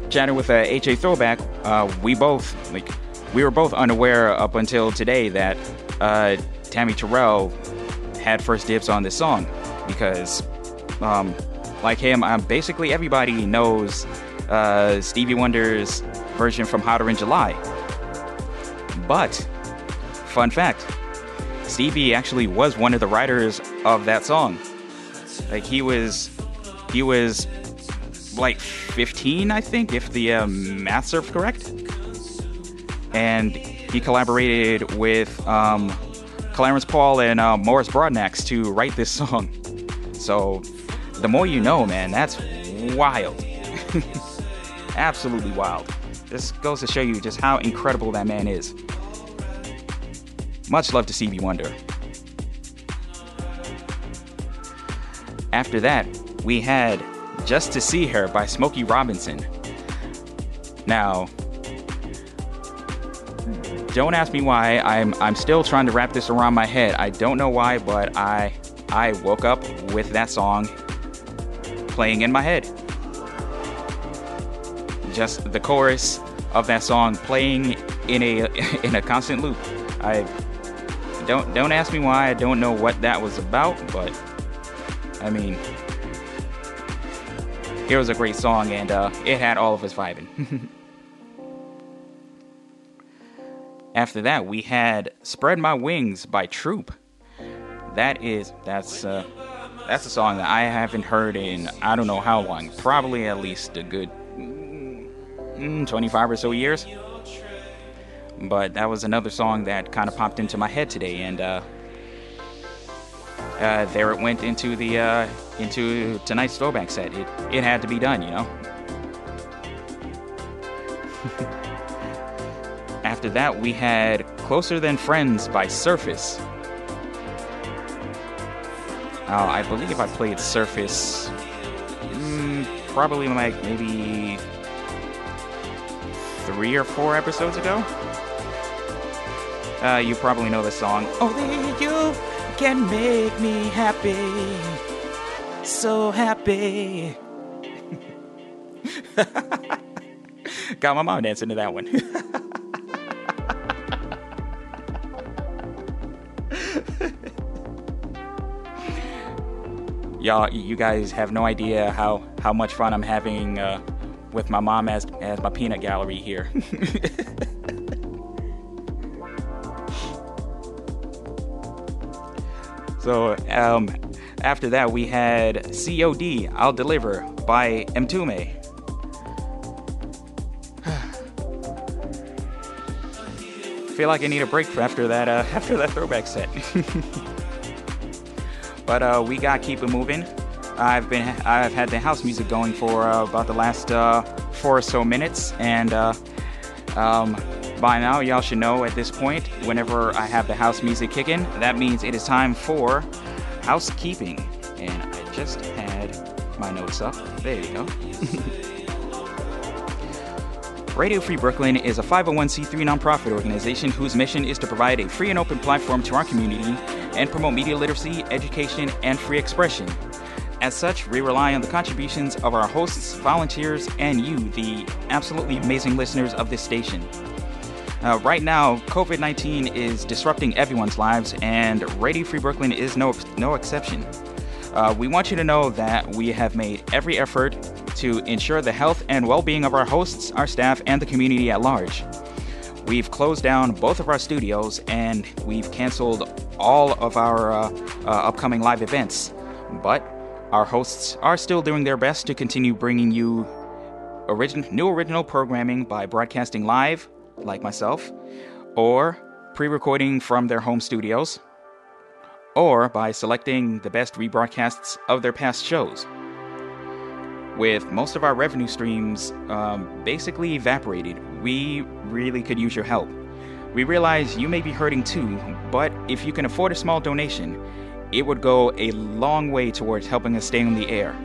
chatting with uh, HA Throwback, uh, we both, like, we were both unaware up until today that uh, Tammi Terrell had first dibs on this song because, um, like him, um, basically everybody knows uh, Stevie Wonder's version from Hotter than July. But, fun fact, Stevie actually was one of the writers of that song. Like he was, he was like 15, I think, if the um, maths are correct. And he collaborated with um, Clarence Paul and uh, Morris Broadnax to write this song. So, the more you know, man, that's wild. Absolutely wild. This goes to show you just how incredible that man is. Much love to Stevie Wonder. After that, we had Just to See Her by Smokey Robinson. Now, don't ask me why. I'm I'm still trying to wrap this around my head. I don't know why, but I I woke up with that song playing in my head. Just the chorus of that song playing in a in a constant loop. I don't don't ask me why. I don't know what that was about, but I mean, it was a great song and uh, it had all of us vibing. After that, we had "Spread My Wings" by Troop. That is that's uh, that's a song that I haven't heard in I don't know how long. Probably at least a good mm, 25 or so years. But that was another song that kind of popped into my head today, and uh, uh, there it went into the uh, into tonight's throwback set. It it had to be done, you know. After that, we had "Closer Than Friends" by Surface. Uh, I believe I played Surface mm, probably like maybe three or four episodes ago. Uh, you probably know the song. Only you can make me happy. So happy. Got my mom dancing to that one. Y'all, you guys have no idea how, how much fun I'm having uh, with my mom as, as my peanut gallery here. So um, after that, we had COD, I'll Deliver by Mtume. Feel like I need a break after that uh, after that throwback set. but uh, we got keep it moving. I've been I've had the house music going for uh, about the last uh, four or so minutes, and uh, um, by now y'all should know at this point, whenever I have the house music kicking, that means it is time for housekeeping. And I just had my notes up. There you go. Radio Free Brooklyn is a 501c3 nonprofit organization whose mission is to provide a free and open platform to our community and promote media literacy, education, and free expression. As such, we rely on the contributions of our hosts, volunteers, and you, the absolutely amazing listeners of this station. Uh, right now, COVID 19 is disrupting everyone's lives, and Radio Free Brooklyn is no, no exception. Uh, we want you to know that we have made every effort to ensure the health and well being of our hosts, our staff, and the community at large. We've closed down both of our studios and we've canceled all of our uh, uh, upcoming live events. But our hosts are still doing their best to continue bringing you origin- new original programming by broadcasting live, like myself, or pre recording from their home studios, or by selecting the best rebroadcasts of their past shows. with most of our revenue streams um, basically evaporated, we really could use your help. We realize you may be hurting too, but if you can afford a small donation, it would go a long way towards helping us stay on the air.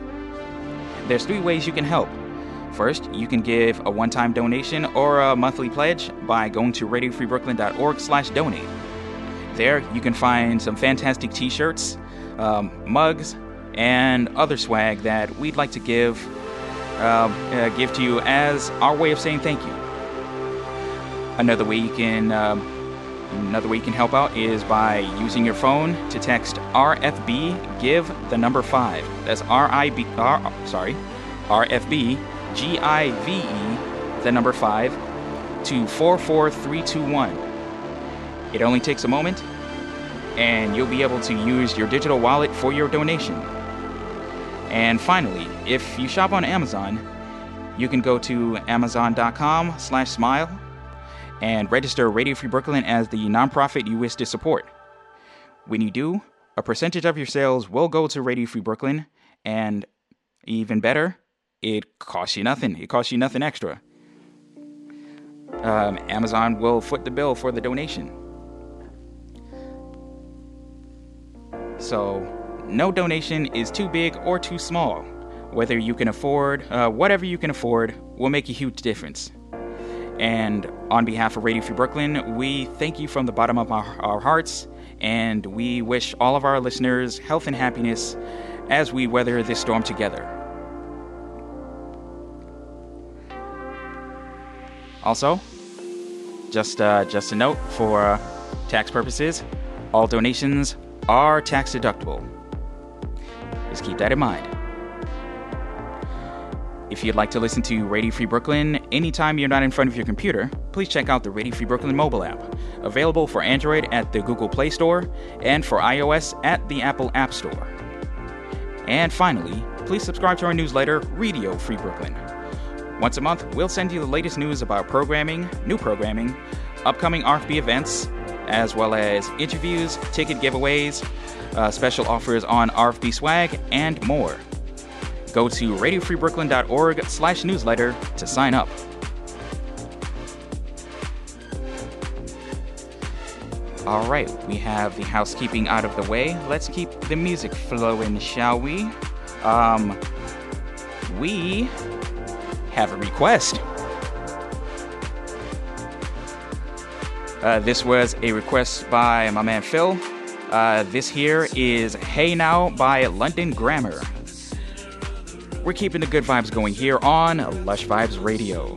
There's three ways you can help. First, you can give a one-time donation or a monthly pledge by going to radiofreebrooklyn.org/donate. There, you can find some fantastic T-shirts, um, mugs, and other swag that we'd like to give um, uh, give to you as our way of saying thank you. Another way you can um, another way you can help out is by using your phone to text RFB give the number five. That's R I B R sorry RFB G I V E the number five to four four three two one. It only takes a moment, and you'll be able to use your digital wallet for your donation. And finally, if you shop on Amazon, you can go to amazon.com slash smile and register Radio Free Brooklyn as the nonprofit you wish to support. When you do, a percentage of your sales will go to Radio Free Brooklyn, and even better, it costs you nothing. It costs you nothing extra. Um, Amazon will foot the bill for the donation. So, no donation is too big or too small. Whether you can afford, uh, whatever you can afford, will make a huge difference. And on behalf of Radio Free Brooklyn, we thank you from the bottom of our, our hearts, and we wish all of our listeners health and happiness as we weather this storm together. Also, just uh, just a note for uh, tax purposes, all donations are tax deductible. Just keep that in mind. If you'd like to listen to Radio Free Brooklyn anytime you're not in front of your computer, please check out the Radio Free Brooklyn mobile app, available for Android at the Google Play Store and for iOS at the Apple App Store. And finally, please subscribe to our newsletter, Radio Free Brooklyn. Once a month, we'll send you the latest news about programming, new programming, upcoming RFB events, as well as interviews, ticket giveaways, uh, special offers on RFB swag, and more. Go to radiofreebrooklyn.org slash newsletter to sign up. All right, we have the housekeeping out of the way. Let's keep the music flowing, shall we? Um, we have a request. Uh, this was a request by my man Phil. Uh, this here is Hey Now by London Grammar. We're keeping the good vibes going here on Lush Vibes Radio.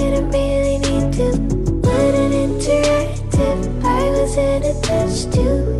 didn't really need to. What an interactive, I wasn't attached to.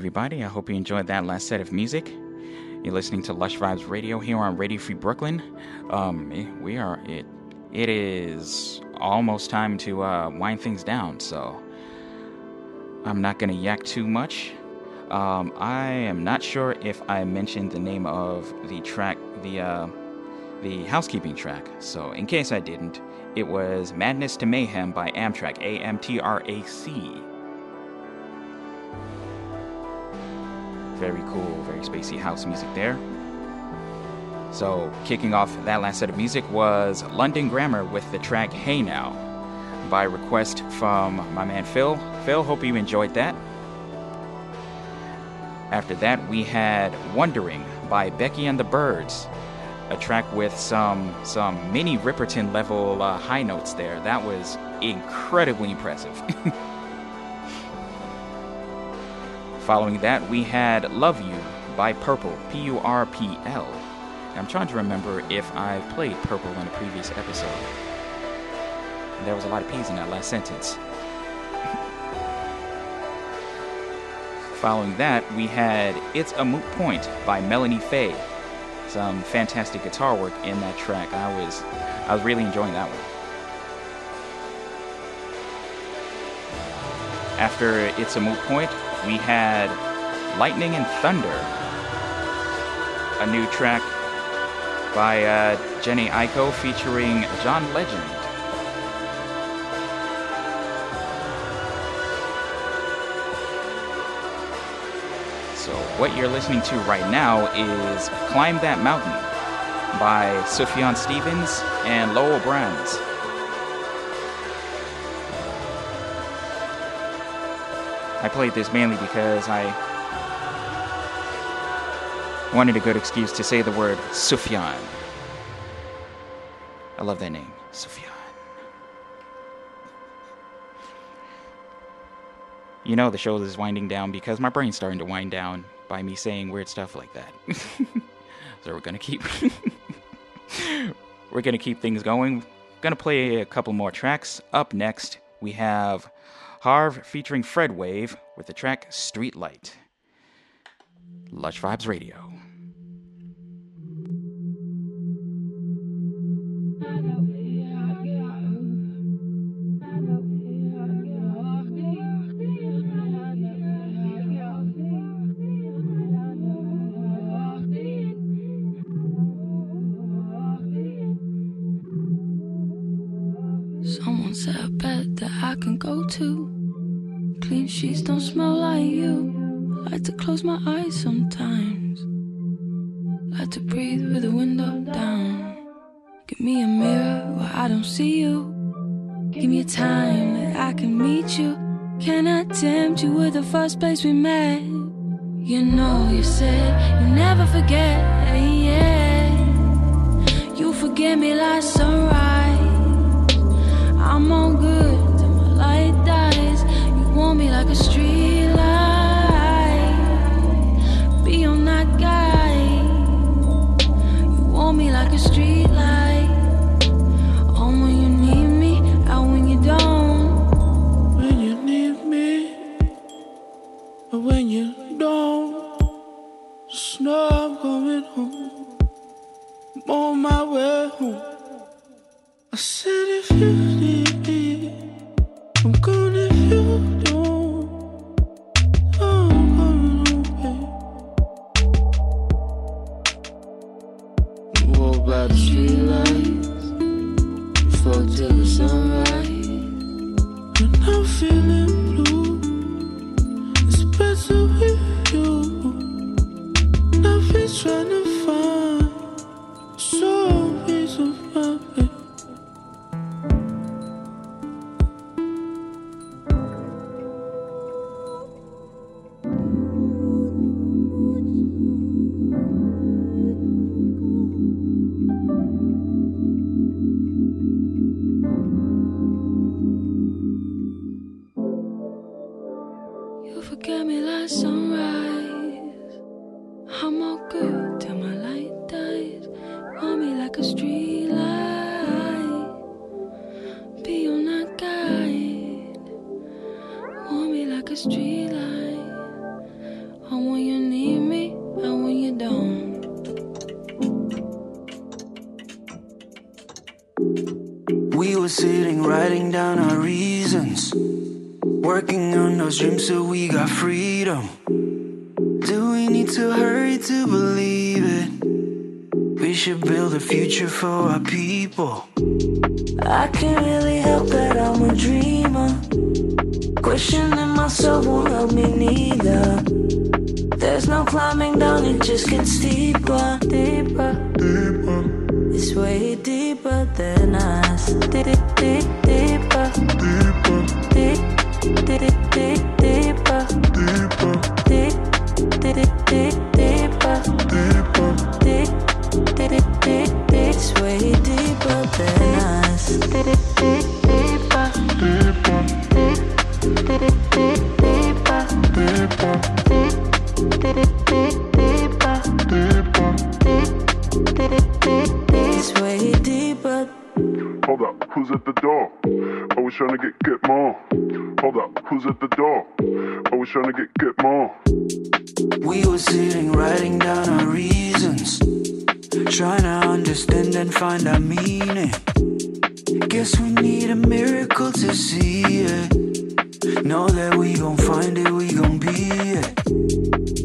Everybody, I hope you enjoyed that last set of music. You're listening to Lush Vibes Radio here on Radio Free Brooklyn. Um, eh, we are it. It is almost time to uh, wind things down, so I'm not gonna yak too much. Um, I am not sure if I mentioned the name of the track, the uh, the housekeeping track. So in case I didn't, it was "Madness to Mayhem" by Amtrac, A M T R A C. Very cool, very spacey house music there. So, kicking off that last set of music was London Grammar with the track Hey Now by request from my man Phil. Phil, hope you enjoyed that. After that, we had Wondering by Becky and the Birds, a track with some some Minnie Riperton level uh, high notes there. That was incredibly impressive. Following that, we had Love You by purpl, P U R P L. I'm trying to remember if I played purpl in a previous episode. There was a lot of P's in that last sentence. Following that, we had It's a Moot Point by Melanie Faye. Some fantastic guitar work in that track. I was I was really enjoying that one. After It's a Moot Point, we had Lightning and Thunder, a new track by uh, Jhené Aiko featuring John Legend. So, what you're listening to right now is Climb That Mountain by Sufjan Stevens and Lowell Brams. I played this mainly because I wanted a good excuse to say the word Sufjan. I love that name, Sufjan. You know the show is winding down because my brain's starting to wind down by me saying weird stuff like that. so we're gonna keep we're gonna keep things going. Gonna play a couple more tracks. Up next, we have Harve featuring Fredwave with the track Street Light. Lush Vibes Radio. We were sitting, writing down our reasons. Working on those dreams so we got freedom. Do we need to hurry to believe it? We should build a future for our people. I can't really help that I'm a dreamer. Questioning myself won't help me neither. There's no climbing down, it just gets deeper, deeper, deeper. It's way deeper than us. Deep, deep, deeper, deeper, deep, trying to get get more. We were sitting, writing down our reasons. Trying to understand and find our meaning. Guess we need a miracle to see it. Know that we gon' find it, we gon' be it.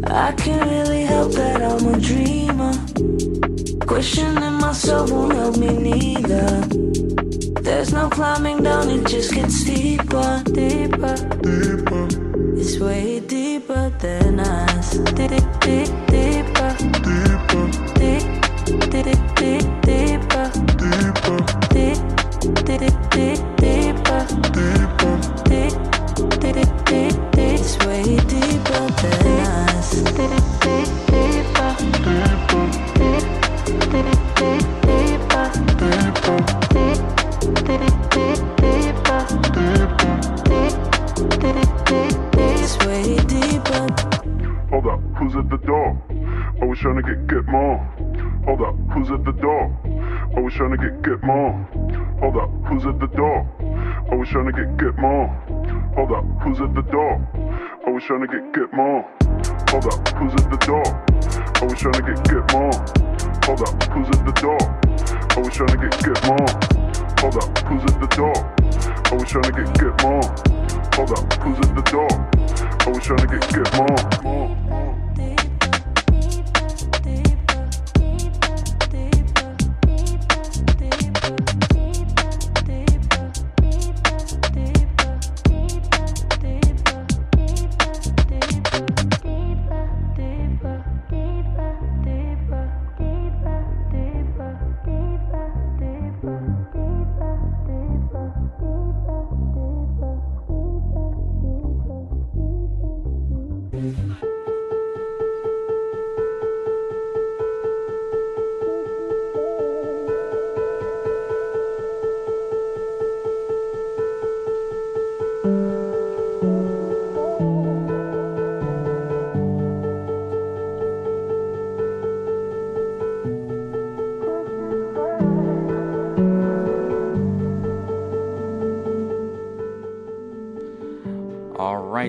I can't really help that I'm a dreamer. Questioning myself won't help me neither. There's no climbing down, it just gets deeper, deeper, deeper. It's way deeper than us. Deep, deep, deeper, deeper, deep, deep, deep, more. Hold up, who's at the door? Always trying to get get more. Hold up, who's at the door? Always trying to get get more. Hold up, who's at the door? Always trying to get get more. Hold up, who's at the door? Always trying to get get more. Hold up, who's at the door? Always trying to get get more. Hold up, who's at the door? Always trying to get get more.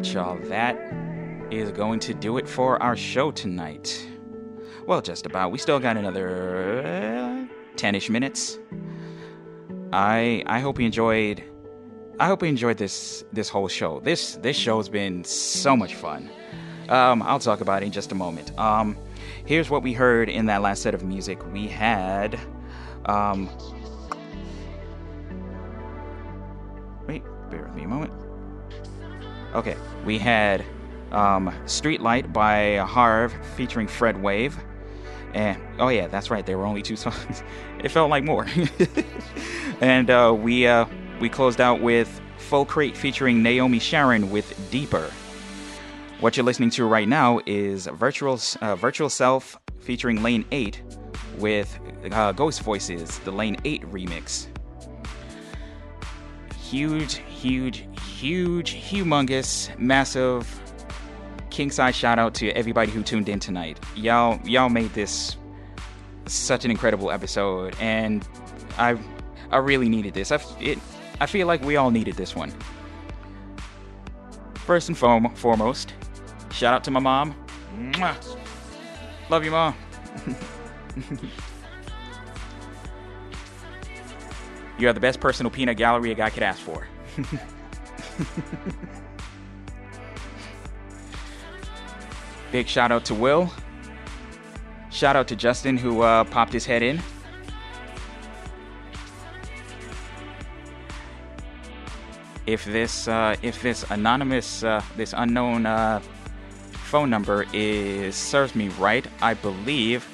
Right, y'all. That is going to do it for our show tonight. Well, just about. We still got another uh, 10ish minutes. I I hope you enjoyed I hope you enjoyed this this whole show. This this show's been so much fun. Um, I'll talk about it in just a moment. Um, here's what we heard in that last set of music. We had um, wait, bear with me a moment. Okay, we had um, Streetlight by Harve featuring Fredwave. And oh yeah, that's right. There were only two songs. it felt like more. and uh, we uh, we closed out with Full Crate featuring Naomi Sharon with Deeper. What you're listening to right now is Virtual uh, Virtual Self featuring Lane 8 with uh, Ghost Voices, the Lane 8 remix. Huge, huge, huge, humongous, massive king size shout out to everybody who tuned in tonight. Y'all, y'all made this such an incredible episode, and I, I really needed this. I, it, I feel like we all needed this one. First and foremost, shout out to my mom. Mwah. Love you, mom. you are the best personal peanut gallery a guy could ask for. Big shout out to Will. Shout out to Justin who uh, popped his head in. If this uh, if this anonymous uh, this unknown uh, phone number is serves me right, I believe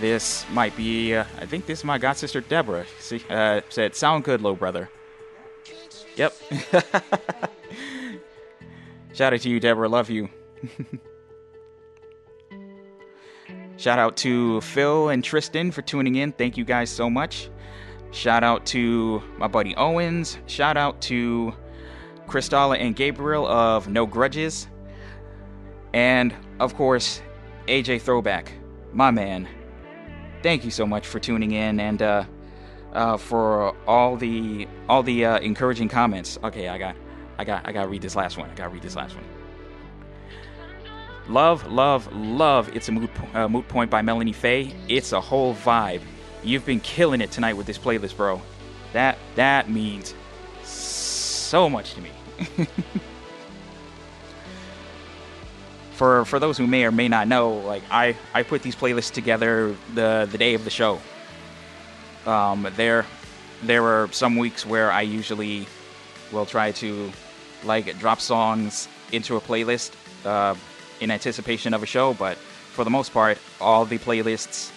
this might be. Uh, I think this is my god sister Deborah. See, uh, said sound good, little brother. Yep. Shout out to you, Deborah. Love you. Shout out to Phil and Tristan for tuning in. Thank you guys so much. Shout out to my buddy Owens. Shout out to Kristalla and Gabriel of No Grudges. And of course, AJ Throwback, my man. Thank you so much for tuning in and uh, uh, for all the all the uh, encouraging comments. Okay, I got I got I got to read this last one. I got to read this last one. Love, love, love. It's a moot, uh, moot point by Melanie Faye. It's a whole vibe. You've been killing it tonight with this playlist, bro. That that means so much to me. for for those who may or may not know, like I I put these playlists together the the day of the show. Um, there there were some weeks where I usually will try to like drop songs into a playlist uh, in anticipation of a show, but for the most part, all the playlists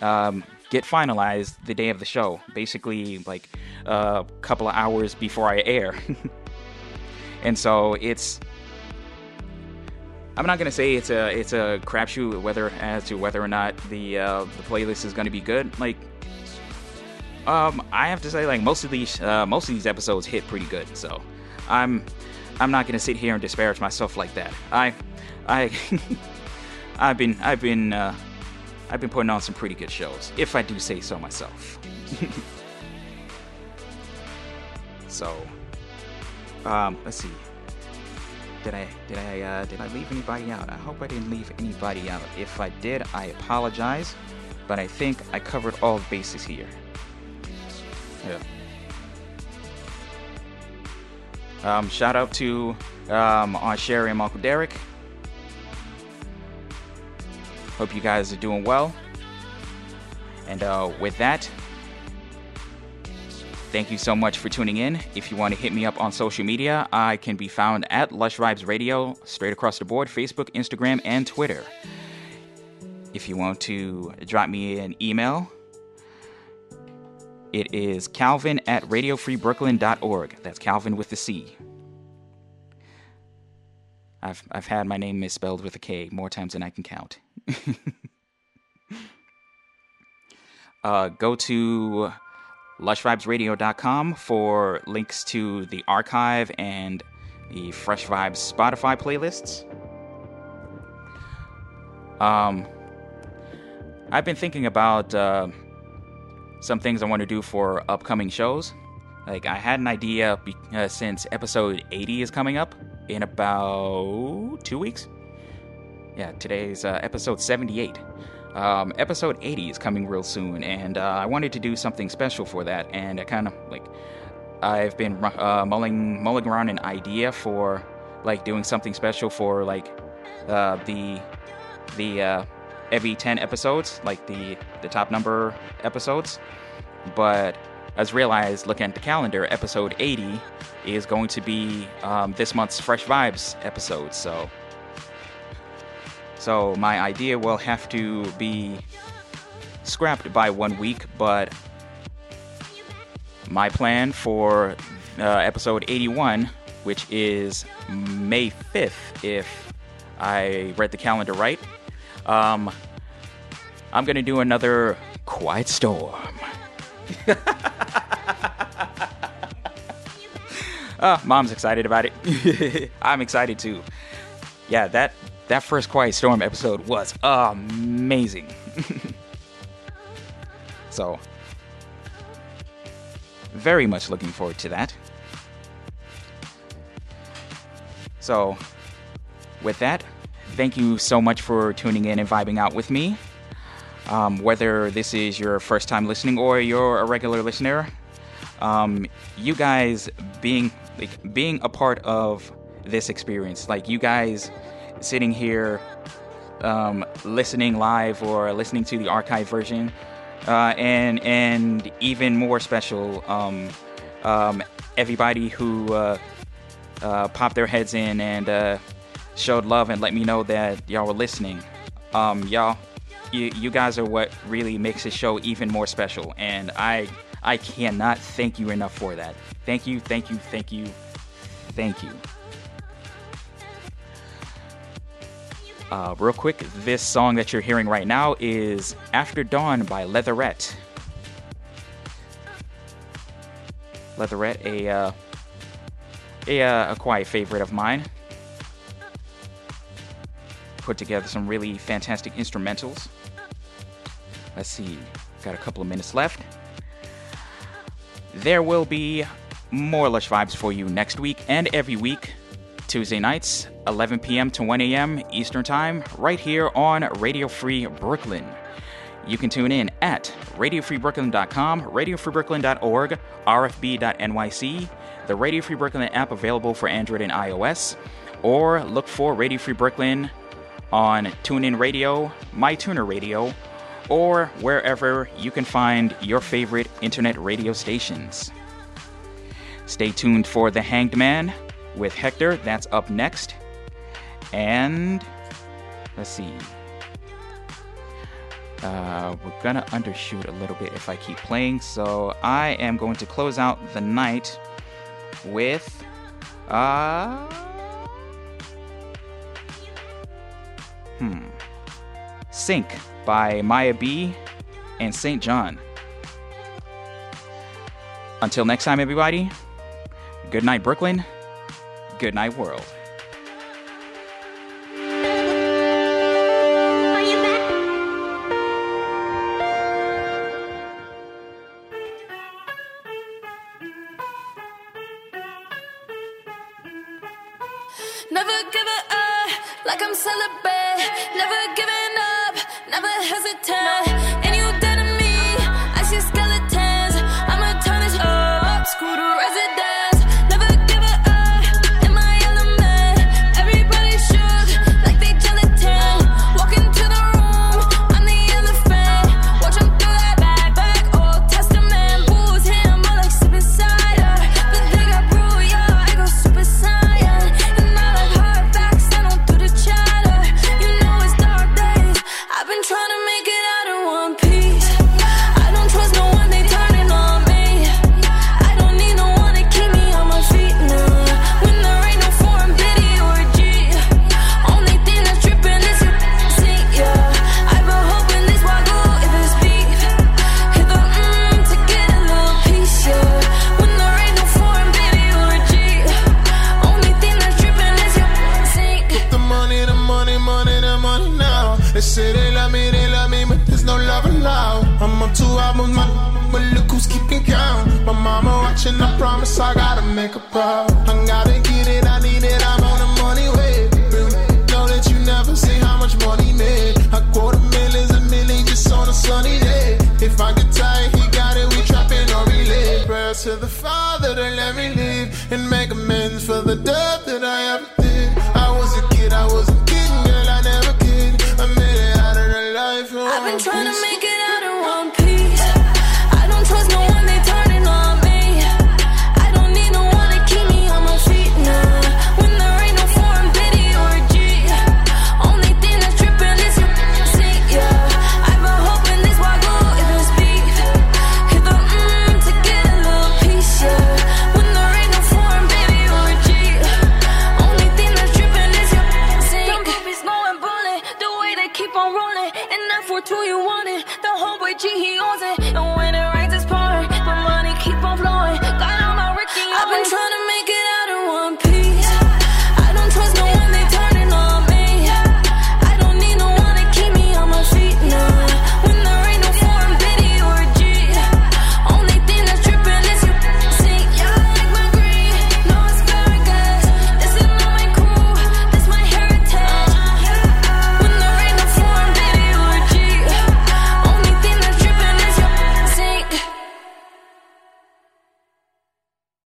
um, get finalized the day of the show, basically like a couple of hours before I air. and so it's I'm not gonna say it's a it's a crapshoot whether as to whether or not the uh, the playlist is gonna be good. Like, um, I have to say like most of these uh, most of these episodes hit pretty good. So, I'm I'm not gonna sit here and disparage myself like that. I I I've been I've been uh, I've been putting on some pretty good shows, if I do say so myself. so, um, let's see. Did I did I uh, did I leave anybody out? I hope I didn't leave anybody out. If I did, I apologize, but I think I covered all the bases here. Yeah. Um, shout out to um, Aunt Sherry and Uncle Derek. Hope you guys are doing well. And uh, with that, thank you so much for tuning in. If you want to hit me up on social media, I can be found at Lush Vibes Radio, straight across the board Facebook, Instagram, and Twitter. If you want to drop me an email, it is calvin at radiofreebrooklyn.org. That's Calvin with the C. I've, I've had my name misspelled with a K more times than I can count. uh, go to lushvibesradio.com for links to the archive and the Fresh Vibes Spotify playlists. Um, I've been thinking about uh, some things I want to do for upcoming shows. Like, I had an idea be- uh, since episode 80 is coming up in about two weeks. Yeah, today's uh, episode 78. Um, episode 80 is coming real soon, and uh, I wanted to do something special for that. And I kind of like, I've been uh, mulling mulling around an idea for like doing something special for like uh, the the uh, every 10 episodes, like the the top number episodes. But I just realized, looking at the calendar, episode 80 is going to be um, this month's Fresh Vibes episode. So, so my idea will have to be scrapped by one week, but my plan for uh, episode 81, which is May 5th, if I read the calendar right, um, I'm gonna do another Quiet Storm. Ah, mom's excited about it. I'm excited too. Yeah, that that first Quiet Storm episode was amazing. so, very much looking forward to that. So, with that, thank you so much for tuning in and vibing out with me. Um, whether this is your first time listening or you're a regular listener, um, you guys being like being a part of this experience, like you guys sitting here um, listening live or listening to the archive version, uh, and and even more special, um, um, everybody who uh, uh, popped their heads in and uh, showed love and let me know that y'all were listening. Um, y'all, you, you guys are what really makes this show even more special, and I I cannot thank you enough for that. Thank you, thank you, thank you, thank you. Uh, real quick, this song that you're hearing right now is After Dawn by letherette. letherette, a, uh, a, uh, a quiet favorite of mine. Put together some really fantastic instrumentals. Let's see, got a couple of minutes left. There will be more Lush Vibes for you next week and every week. Tuesday nights, 11 p.m. to 1 a.m. Eastern Time, right here on Radio Free Brooklyn. You can tune in at radiofreebrooklyn.com, radiofreebrooklyn.org, rfb.nyc, the Radio Free Brooklyn app available for Android and iOS, or look for Radio Free Brooklyn on TuneIn Radio, MyTuner Radio, or wherever you can find your favorite internet radio stations. Stay tuned for The Hanged Man with Hector. That's up next. And let's see. Uh, we're gonna undershoot a little bit if I keep playing, so I am going to close out the night with uh hmm Sink by Maya B and SAINt JHN. Until next time, everybody, good night, Brooklyn. Good night, world.